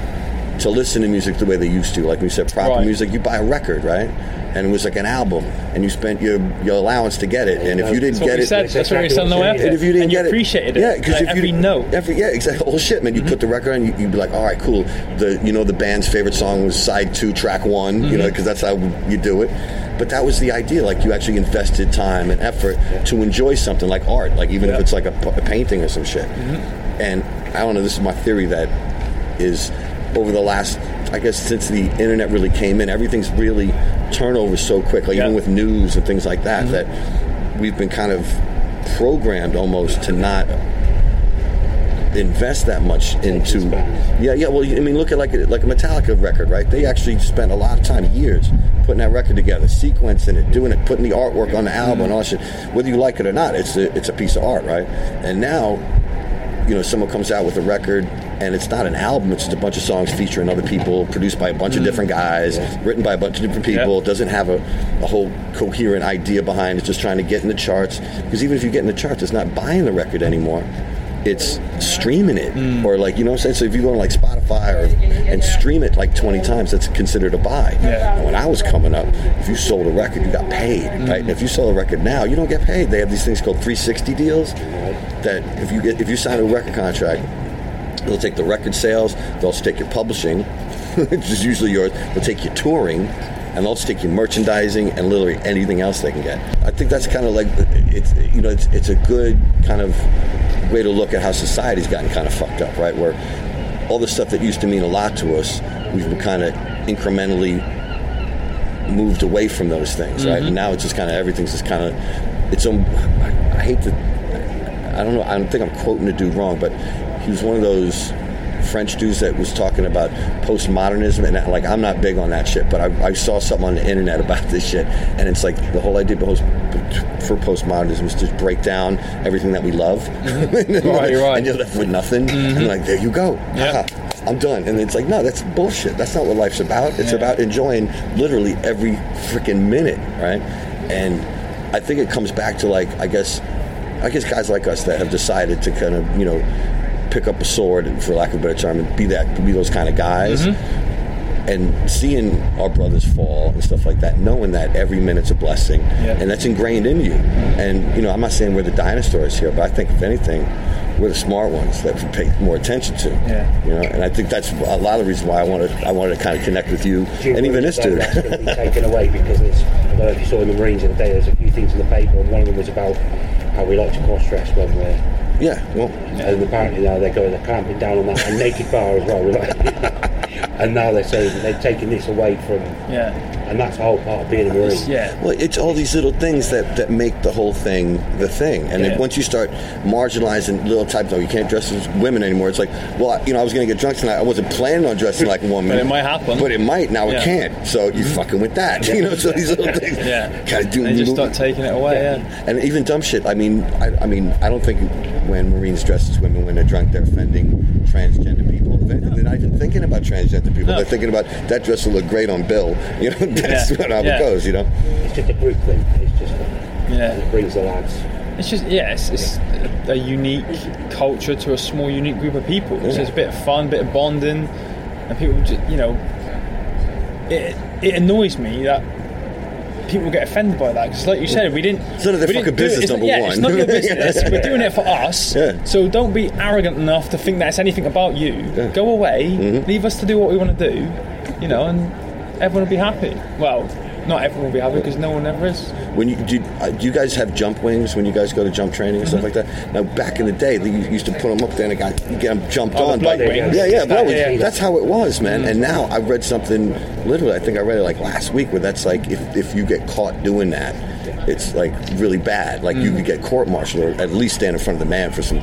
to listen to music the way they used to. Like we said, proper Right. music, you buy a record, right? And it was like an album, and you spent your your allowance to get it. And if you didn't get it, said. That's what we said on the exactly way what up it and there. if you didn't and get you appreciated it, it, yeah, because like, if every you note. every yeah, exactly, whole shit, man. You mm-hmm. put the record on, you, you'd be like, all right, cool. The you know the band's favorite song was side two, track one, you know, mm-hmm. because that's how you do it. But that was the idea. Like you actually invested time and effort to enjoy something like art, like even if it's like a painting or some shit. Mm-hmm. And I don't know. This is my theory that is over the last. I guess since the internet really came in, everything's really turnover so quick. Like Yeah. even with news and things like that, that we've been kind of programmed almost to not invest that much into yeah yeah well i mean look at like a, like a metallica record right they actually spent a lot of time years putting that record together sequencing it doing it putting the artwork on the album and all that shit whether you like it or not it's a, it's a piece of art right and now you know someone comes out with a record and it's not an album it's just a bunch of songs featuring other people produced by a bunch of mm. different guys written by a bunch of different people it doesn't have a, a whole coherent idea behind it it's just trying to get in the charts. Because even if you get in the charts it's not buying the record anymore it's streaming it. Or like you know what I'm saying? So if you go on like Spotify or and stream it like 20 times that's considered a buy. And when I was coming up if you sold a record you got paid mm-hmm. right? And if you sell a record now you don't get paid. They have these things called 360 deals that if you get if you sign a record contract they'll take the record sales they'll also take your publishing which is usually yours they'll take your touring and they'll stick you merchandising and literally anything else they can get. I think that's kind of like it's you know it's, it's a good kind of way to look at how society's gotten kind of fucked up right? Where all the stuff that used to mean a lot to us we've been kind of incrementally moved away from those things right? And now it's just kind of everything's just kind of it's um I, I hate to I don't know. I don't think I'm quoting the dude wrong, but he was one of those French dudes that was talking about postmodernism, and like I'm not big on that shit, but I, I saw something on the internet about this shit, and it's like the whole idea post, for postmodernism is to break down everything that we love, mm-hmm. Right, right. and you're left with nothing, mm-hmm. and like there you go. Yeah. I'm done, and it's like no, that's bullshit. That's not what life's about. It's Yeah. about enjoying literally every freaking minute, right? And I think it comes back to like I guess I guess guys like us that have decided to kind of you know pick up a sword, for lack of a better term, and be that be those kind of guys. Mm-hmm. And seeing our brothers fall and stuff like that, knowing that every minute's a blessing, Yeah. and that's ingrained in you. And you know, I'm not saying we're the dinosaurs here, but I think if anything, we're the smart ones that we pay more attention to. Yeah. You know, and I think that's a lot of the reason why I wanted I wanted to kind of connect with you, you and even this that dude. That's going to be taken away because there's, I don't know if you saw in the Marines in the other day, there's a few things in the paper, and one of them was about how we like to cross-dress when we're. Yeah. Well, And apparently now they're going, they're clamping down on that, and naked bar as well. And now they're saying they're taking this away from, Yeah. And that's the whole part of being a Marine. Yeah. Well, it's all these little things that, that make the whole thing the thing. And then Yeah. once you start marginalizing little types, oh, you can't dress as women anymore. It's like, well, you know, I was going to get drunk tonight. I wasn't planning on dressing like a woman. But it might happen. But it might. Now Yeah. it can't. So you're mm-hmm. fucking with that. You know, so these little things. Yeah. Kind of do. They just start taking it away. Yeah. And even dumb shit. I mean, I, I mean, I don't think when Marines dress as women when they're drunk, they're offending transgender people. They're, they're not even thinking about transgender people. No. They're thinking about that dress will look great on Bill. You know, that's Yeah. what how Yeah. it goes. You know. It's just a group thing. It's just, Yeah. it brings the lads. It's just yeah, it's, it's a unique culture to a small, unique group of people. So it's a bit of fun, bit of bonding, and people, just, you know, it it annoys me that people get offended by that because, like you said, we didn't. It's none of their didn't fucking do it- business, number yeah, one. It's not your business. We're doing it for us. Yeah. So don't be arrogant enough to think that it's anything about you. Go away. Mm-hmm. Leave us to do what we want to do. You know, and everyone will be happy. Well, not everyone will be happy because no one ever is. When you do, you, uh, do you guys have jump wings when you guys go to jump training and stuff like that? Now, back in the day, they used to put them up there and got, you get them jumped Oh, on. by, wings. yeah, yeah, that was, Yeah, yeah. that's how it was, man. And now I read something. Literally, I think I read it like last week, where that's like if, if you get caught doing that, it's like really bad. Like you could get court-martialed or at least stand in front of the man for some,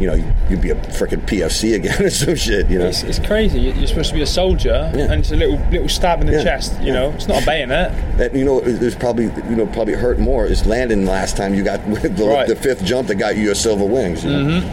you know, you'd be a freaking PFC again or some shit. You know, It's, it's crazy. You're supposed to be a soldier, Yeah. and it's a little little stab in the Yeah. chest. You know, it's not a bayonet. And you know, it- there's probably you know probably hurt more is landing last time you got the, Right. The fifth jump that got you your silver wings. You know? Mm-hmm.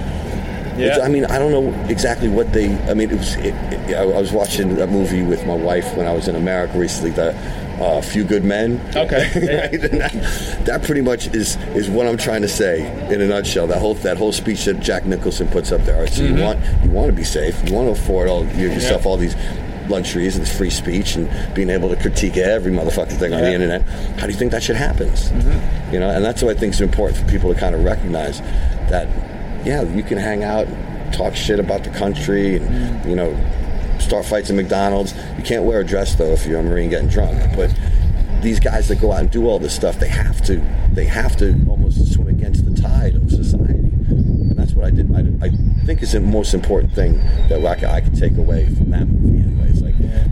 It's- Yeah. I mean, I don't know exactly what they. I mean, it was. It, it, I was watching a movie with my wife when I was in America recently. The uh, Few Good Men. Okay. Right? And that, that pretty much is is what I'm trying to say in a nutshell. That whole that whole speech that Jack Nicholson puts up there. Right, so Mm-hmm. you want you want to be safe. You want to afford all your- yourself all these luxuries and free speech and being able to critique every motherfucking thing on the internet. How do you think that shit happens? You know, and that's what I think is important for people to kind of recognize that, yeah, you can hang out, talk shit about the country, and you know, start fights at McDonald's. You can't wear a dress though if you're a Marine getting drunk. But these guys that go out and do all this stuff, they have to, they have to almost swim against the tide of society. And that's what I did. I, I think is the most important thing that I, ca- I could take away from that movie.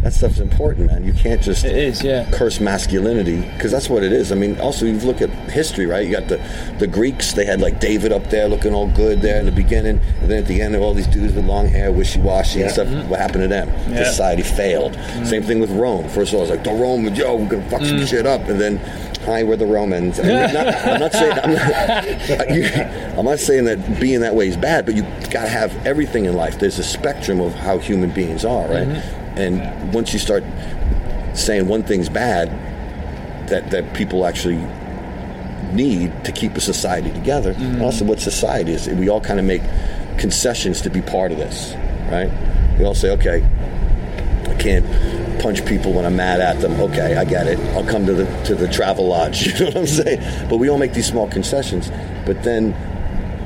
Anyway, it's like that stuff's important, man. You can't just It is, yeah. curse masculinity because that's what it is. I mean, also you look at history, right? You got the the Greeks; they had like David up there looking all good there in the beginning, and then at the end, of all these dudes with long hair, wishy washy and stuff. Mm-hmm. What happened to them? Yeah. Society failed. Mm-hmm. Same thing with Rome. First of all, it's like the Romans, yo, we're gonna fuck some mm. shit up, and then. Hi, we're the Romans. I mean, not, I'm not saying I'm not, you- I'm not saying that being that way is bad, but you got to have everything in life. There's a spectrum of how human beings are, right? Mm-hmm. And once you start saying one thing's bad, that that people actually need to keep a society together. And also, what society is, we all kind of make concessions to be part of this, right? We all say, okay, I can't punch people when I'm mad at them. Okay, I get it. I'll come to the to the travel lodge. You know what I'm saying? But we all make these small concessions. But then,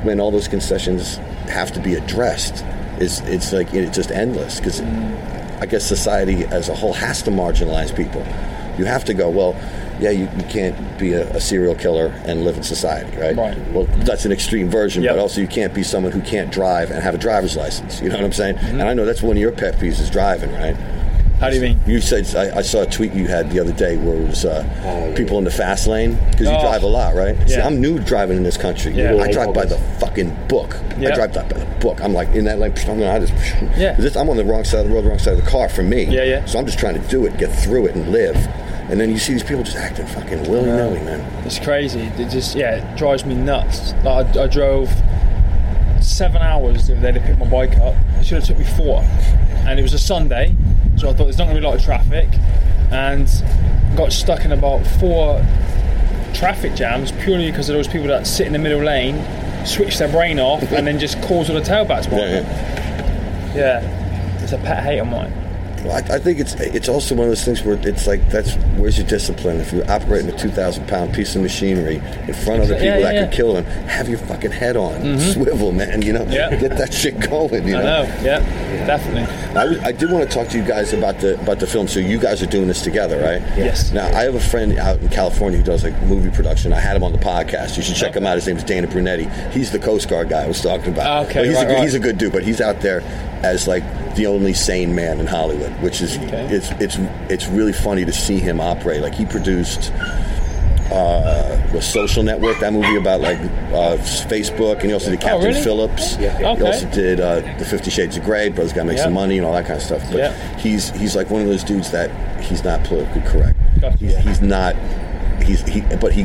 when all those concessions have to be addressed, it's it's like it's just endless because mm-hmm. I guess society as a whole has to marginalize people. You have to go well. Yeah, you, you can't be a, a serial killer and live in society, right? Right. Well, that's an extreme version, Yep. but also you can't be someone who can't drive and have a driver's license. You know what I'm saying? Mm-hmm. And I know that's one of your pet peeves is driving, right? How do you mean? You said I, I saw a tweet you had the other day where it was uh, people in the fast lane because you Oh. drive a lot, right? See, Yeah. I'm new driving in this country. Yeah. I drive by the fucking book. Yeah. I drive by the book. I'm like in that lane. I'm, gonna- I just, Yeah. This, I'm on the wrong side of the road, wrong side of the car for me. Yeah, yeah. So I'm just trying to do it, get through it, and live. And then you see these people just acting fucking willy nilly, man. It's crazy. It just yeah, it drives me nuts. Like I, I drove seven hours the other day to pick my bike up. It should have took me four, and it was a Sunday, so I thought there's not going to be a lot of traffic, and got stuck in about four traffic jams purely because of those people that sit in the middle lane, switch their brain off, and then just cause all the tailbacks. Yeah, yeah. yeah, it's a pet hate of mine. Well, I, I think it's it's also one of those things where it's like that's where's your discipline? If you're operating a two thousand pound piece of machinery in front of the people yeah, that yeah. could kill them, have your fucking head on, mm-hmm. swivel, man. You know, Yeah. get that shit going. You I know. Yeah, definitely. I, did want to talk to you guys about the about the film. So you guys are doing this together, right? Yes. Now I have a friend out in California who does like movie production. I had him on the podcast. You should check him out. His name is Dana Brunetti. He's the Coast Guard guy I was talking about. Okay, But he's right, a good, right. he's a good dude, but he's out there as like the only sane man in Hollywood, which is Okay. it's it's it's really funny to see him operate. Like he produced uh, the Social Network, that movie about like uh, Facebook, and he also did Captain Oh, really? Phillips. Yeah. He Okay. also did uh, the Fifty Shades of Grey. Brothers got to make Yeah. some money and all that kind of stuff. But Yeah. he's he's like one of those dudes that he's not politically correct. Gotcha. He's, he's not. He's he, but he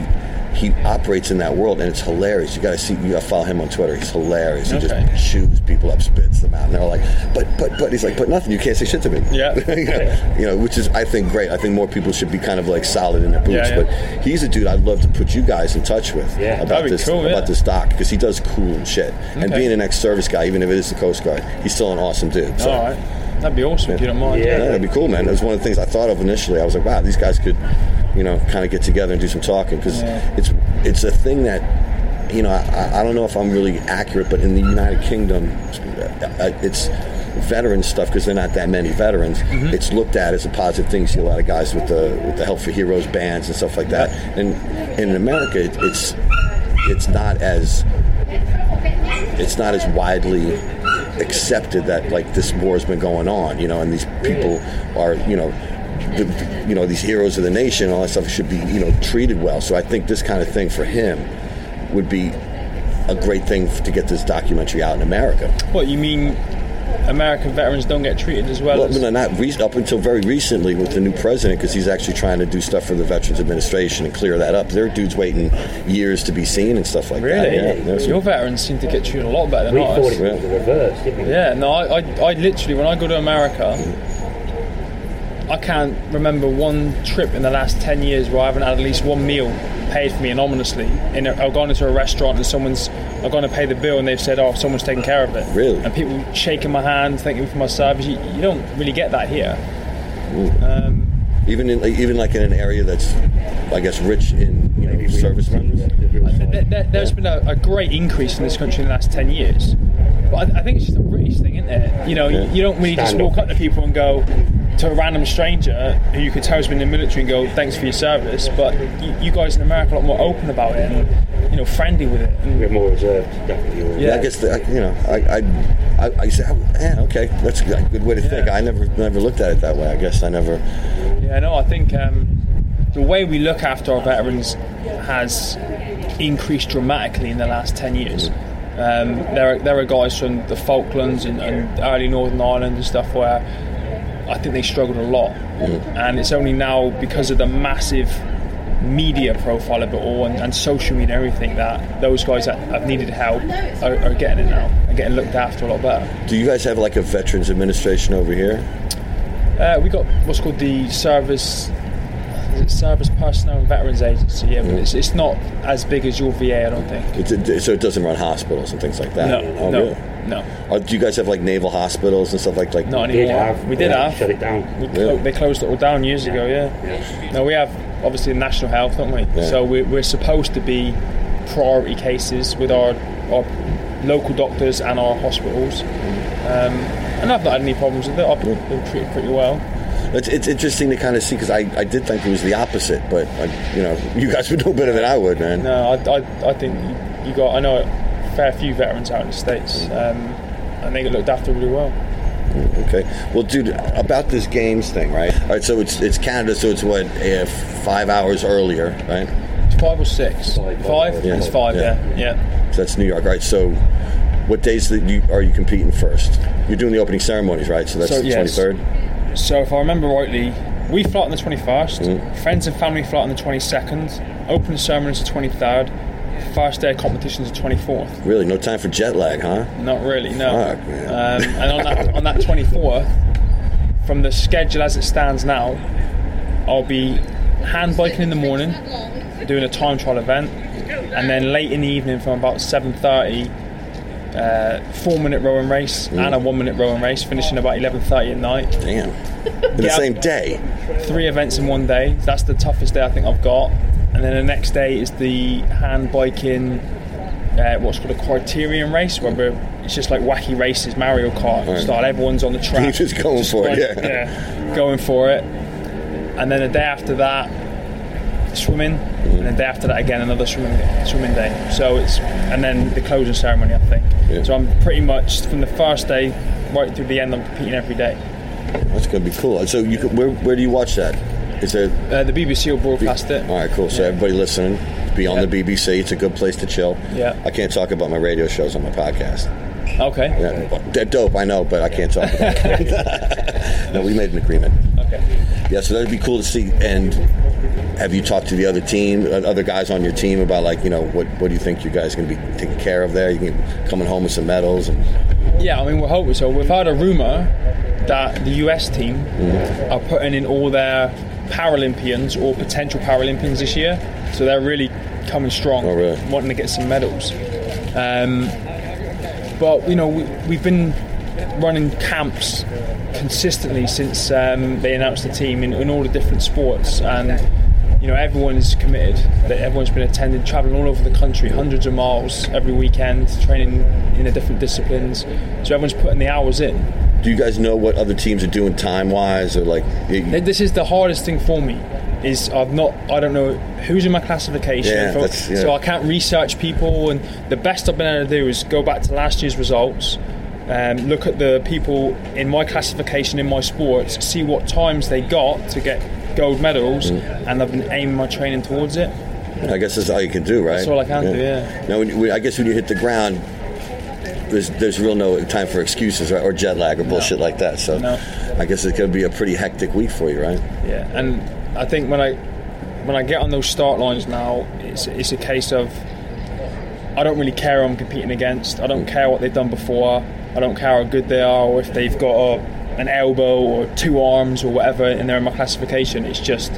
he operates in that world, and it's hilarious. You got to see, you got to follow him on Twitter. He's hilarious. He Okay. just chews people up, spits them out, and they're all like, "But, but, but." He's like, "But nothing. You can't say shit to me." Yeah. you know, which is I think great. I think more people should be kind of like solid in their boots. Yeah, yeah. But he's a dude I'd love to put you guys in touch with Yeah. about this cool, about this doc because he does cool shit. And being an ex-service guy, even if it is the Coast Guard, he's still an awesome dude. So. All right, that'd be awesome if you don't mind. Yeah. Yeah, that'd be cool, man. It was one of the things I thought of initially. I was like, wow, these guys could, you know, kind of get together and do some talking because Yeah. it's it's a thing that, you know, I, I don't know if I'm really accurate, but in the United Kingdom, uh, it's veteran stuff because they're not that many veterans. Mm-hmm. It's looked at as a positive thing. You see a lot of guys with the with the Help for Heroes bands and stuff like that. And, and in America, it's it's not as it's not as widely accepted that like this war has been going on, you know, and these people are, you know, the, you know, these heroes of the nation, all that stuff should be, you know, treated well. So I think this kind of thing for him would be a great thing to get this documentary out in America. What you mean? American veterans don't get treated as well. Well, as, no, not re- up until very recently with the new president, because he's actually trying to do stuff for the Veterans Administration and clear that up. There are dudes waiting years to be seen and stuff like that. really? Yeah, there's- Your veterans seem to get treated a lot better than We ours. thought it was the reverse, didn't we? Yeah, no, I, I, I literally, when I go to America, I can't remember one trip in the last 10 years where I haven't had at least one meal paid for me anonymously. In a, I've gone into a restaurant and someone's, I've gone to pay the bill and they've said, oh, someone's taking care of it. Really? And people shaking my hand, thanking me for my service. You, you don't really get that here. Um, even in even like in an area that's, I guess, rich in you know service members. there, there, there's been a, a great increase in this country in the last 10 years. But I, I think it's just a British thing, isn't it? You know, you, you don't really just walk up. up to people and go to a random stranger who you could tell has been in the military and go, thanks for your service. But you, you guys in America are a lot more open about it and, you know, friendly with it. And, We're more reserved, definitely. Yeah. I guess the, I- you know I I, I, I say, oh, yeah, okay, that's a good way to think. I never never looked at it that way. I guess I never. Yeah, no, I think um, the way we look after our veterans has increased dramatically in the last 10 years. Um, there, are, there are guys from the Falklands and, and early Northern Ireland and stuff where I think they struggled a lot. And it's only now because of the massive media profile of it all and, and social media and everything that those guys that have needed help are, are getting it now and getting looked after a lot better. Do you guys have like a Veterans Administration over here? Uh, we got what's called the service is it service personnel and veterans agency. Yeah, but it's, it's not as big as your VA. I don't think. It's a, so it doesn't run hospitals and things like that. No, Oh, no, really? no, Oh, do you guys have like naval hospitals and stuff like like? not anymore. We Did have, we did yeah, have. Shut it down. We clo- Really? They closed it all down years ago. Yeah. yeah. No, we have obviously the national health, don't we? Yeah. So we're, we're supposed to be priority cases with our our local doctors and our hospitals. Um, and I've not had any problems with it. I've been been treated pretty well. It's, it's interesting to kind of see because I, I did think it was the opposite, but I, you know you guys would know better than I would, man. No, I, I, I think you, you got. I know a fair few veterans out in the states, um, and they get looked after really well. Okay. Well, dude, about this games thing, right? All right. So it's it's Canada, so it's what uh, five hours earlier, right? It's five or six. Five, Five. yeah. It's five. Yeah. Yeah. Yeah. So that's New York, right? So what days that you are you competing first? You're doing the opening ceremonies, right? So that's So, the yes. 23rd. So if I remember rightly, we fly on the 21st, Mm. Friends and family fly on the twenty second. Opening ceremony is the twenty third. First day of competition is the twenty fourth. Really, no time for jet lag, huh? Not really, no. Fuck. Um, and on that on that twenty fourth, from the schedule as it stands now, I'll be hand biking in the morning, doing a time trial event, and then late in the evening from about seven thirty, uh, four minute rowing race Mm. and a one minute rowing race, finishing about eleven thirty at night. Damn. In the Yeah. same day. Three events in one day. That's the toughest day I think I've got. And then the next day is the hand biking, uh, what's called a criterion race, where we're, it's just like wacky races, Mario Kart Right. style. Everyone's on the track, You're just going for it, like, yeah. going for it. And then the day after that, swimming, and then day after that again another swimming swimming day. So it's and then the closing ceremony, I think. Yeah. So I'm pretty much from the first day right through the end. I'm competing every day. That's gonna be cool. So you could, where where do you watch that? Is there? Uh, the BBC will broadcast it. All right, cool. So everybody listening, be on the BBC. It's a good place to chill. Yeah. I can't talk about my radio shows on my podcast. Okay. Yeah, they're dope, I know, but I can't talk about it. no, we made an agreement. Okay. Yeah, so that'd be cool to see. And have you talked to the other team, uh, other guys on your team about like you know what what do you think you guys going to be taking care of there? You can coming home with some medals and Yeah, I mean, we're hoping so. We've had a rumour that the US team are putting in all their Paralympians or potential Paralympians this year. So they're really coming strong, Oh, really? wanting to get some medals. Um, but, you know, we, we've been running camps consistently since um, they announced the team in, in all the different sports. And, you know, everyone is committed. That everyone's been attending, traveling all over the country, hundreds of miles every weekend, training in the different disciplines. So everyone's putting the hours in. do you guys know what other teams are doing time wise or like? Th- This is the hardest thing for me. Is I've not I don't know who's in my classification, Yeah, yeah. so I can't research people. And the best I've been able to do is go back to last year's results, um, look at the people in my classification in my sports, see what times they got to get gold medals, Mm. and I've been aiming my training towards it. I guess that's all you can do, right? That's all I can do, yeah. Now, when, when, I guess when you hit the ground, there's there's real no time for excuses, right, or jet lag or bullshit like that. So, No. I guess it's going to be a pretty hectic week for you, right? Yeah, and I think when I when I get on those start lines now, it's it's a case of I don't really care who I'm competing against. I don't care what they've done before. I don't care how good they are or if they've got a, an elbow or two arms or whatever and they're in my classification. It's just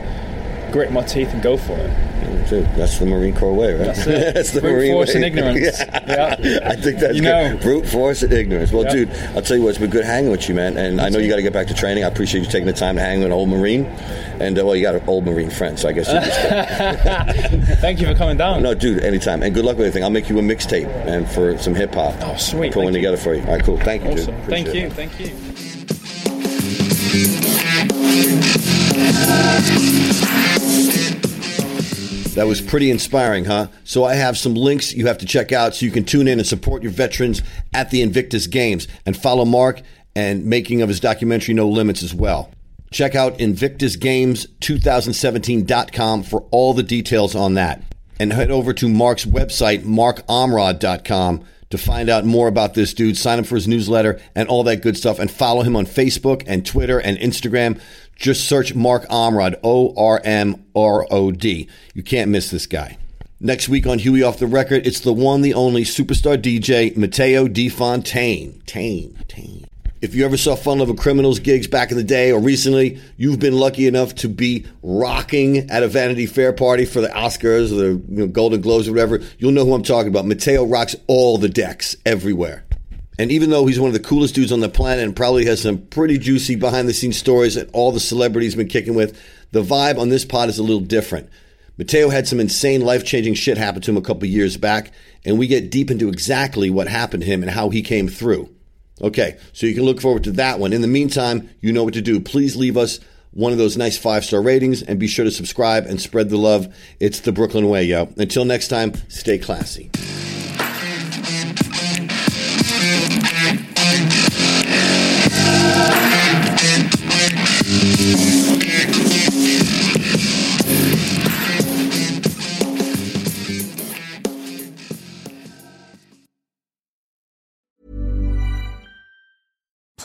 grit my teeth and go for it. Dude, that's the Marine Corps way, right? That's that's the Brute Marine force way. and ignorance. Yeah. Yeah. I think that's You good. know. Brute force and ignorance. Well, Yeah. dude, I'll tell you what, it's been good hanging with you, man. And I know you got to get back to training. I appreciate you taking the time to hang with an old Marine. And, uh, well, you got an old Marine friend, so I guess you just. Thank you for coming down. no, dude, anytime. And good luck with everything. I'll make you a mixtape and for some hip hop. Oh, sweet. Put one Thank you. together for you. All right, cool. Thank you, Awesome. dude. Thank you. it. Thank you. That was pretty inspiring, huh? So I have some links you have to check out so you can tune in and support your veterans at the Invictus Games and follow Mark and making of his documentary No Limits as well. Check out invictusgames2017.com for all the details on that. And head over to Mark's website, markormrod.com, to find out more about this dude. Sign up for his newsletter and all that good stuff. And follow him on Facebook and Twitter and Instagram. Just search Mark Ormrod, O R M R O D. You can't miss this guy. Next week on Huey Off the Record, it's the one, the only superstar DJ, Mateo DeFontaine. Tane, Tane. If you ever saw Fun Lovin' Criminals gigs back in the day or recently, you've been lucky enough to be rocking at a Vanity Fair party for the Oscars or the you know, Golden Globes or whatever, you'll know who I'm talking about. Mateo rocks all the decks everywhere. And even though he's one of the coolest dudes on the planet and probably has some pretty juicy behind the scenes stories that all the celebrities been kicking with, the vibe on this pod is a little different. Mateo had some insane life changing shit happen to him a couple years back, and we get deep into exactly what happened to him and how he came through. Okay, so you can look forward to that one. In the meantime, you know what to do. Please leave us one of those nice five star ratings and be sure to subscribe and spread the love. It's the Brooklyn way, yo. Until next time, stay classy.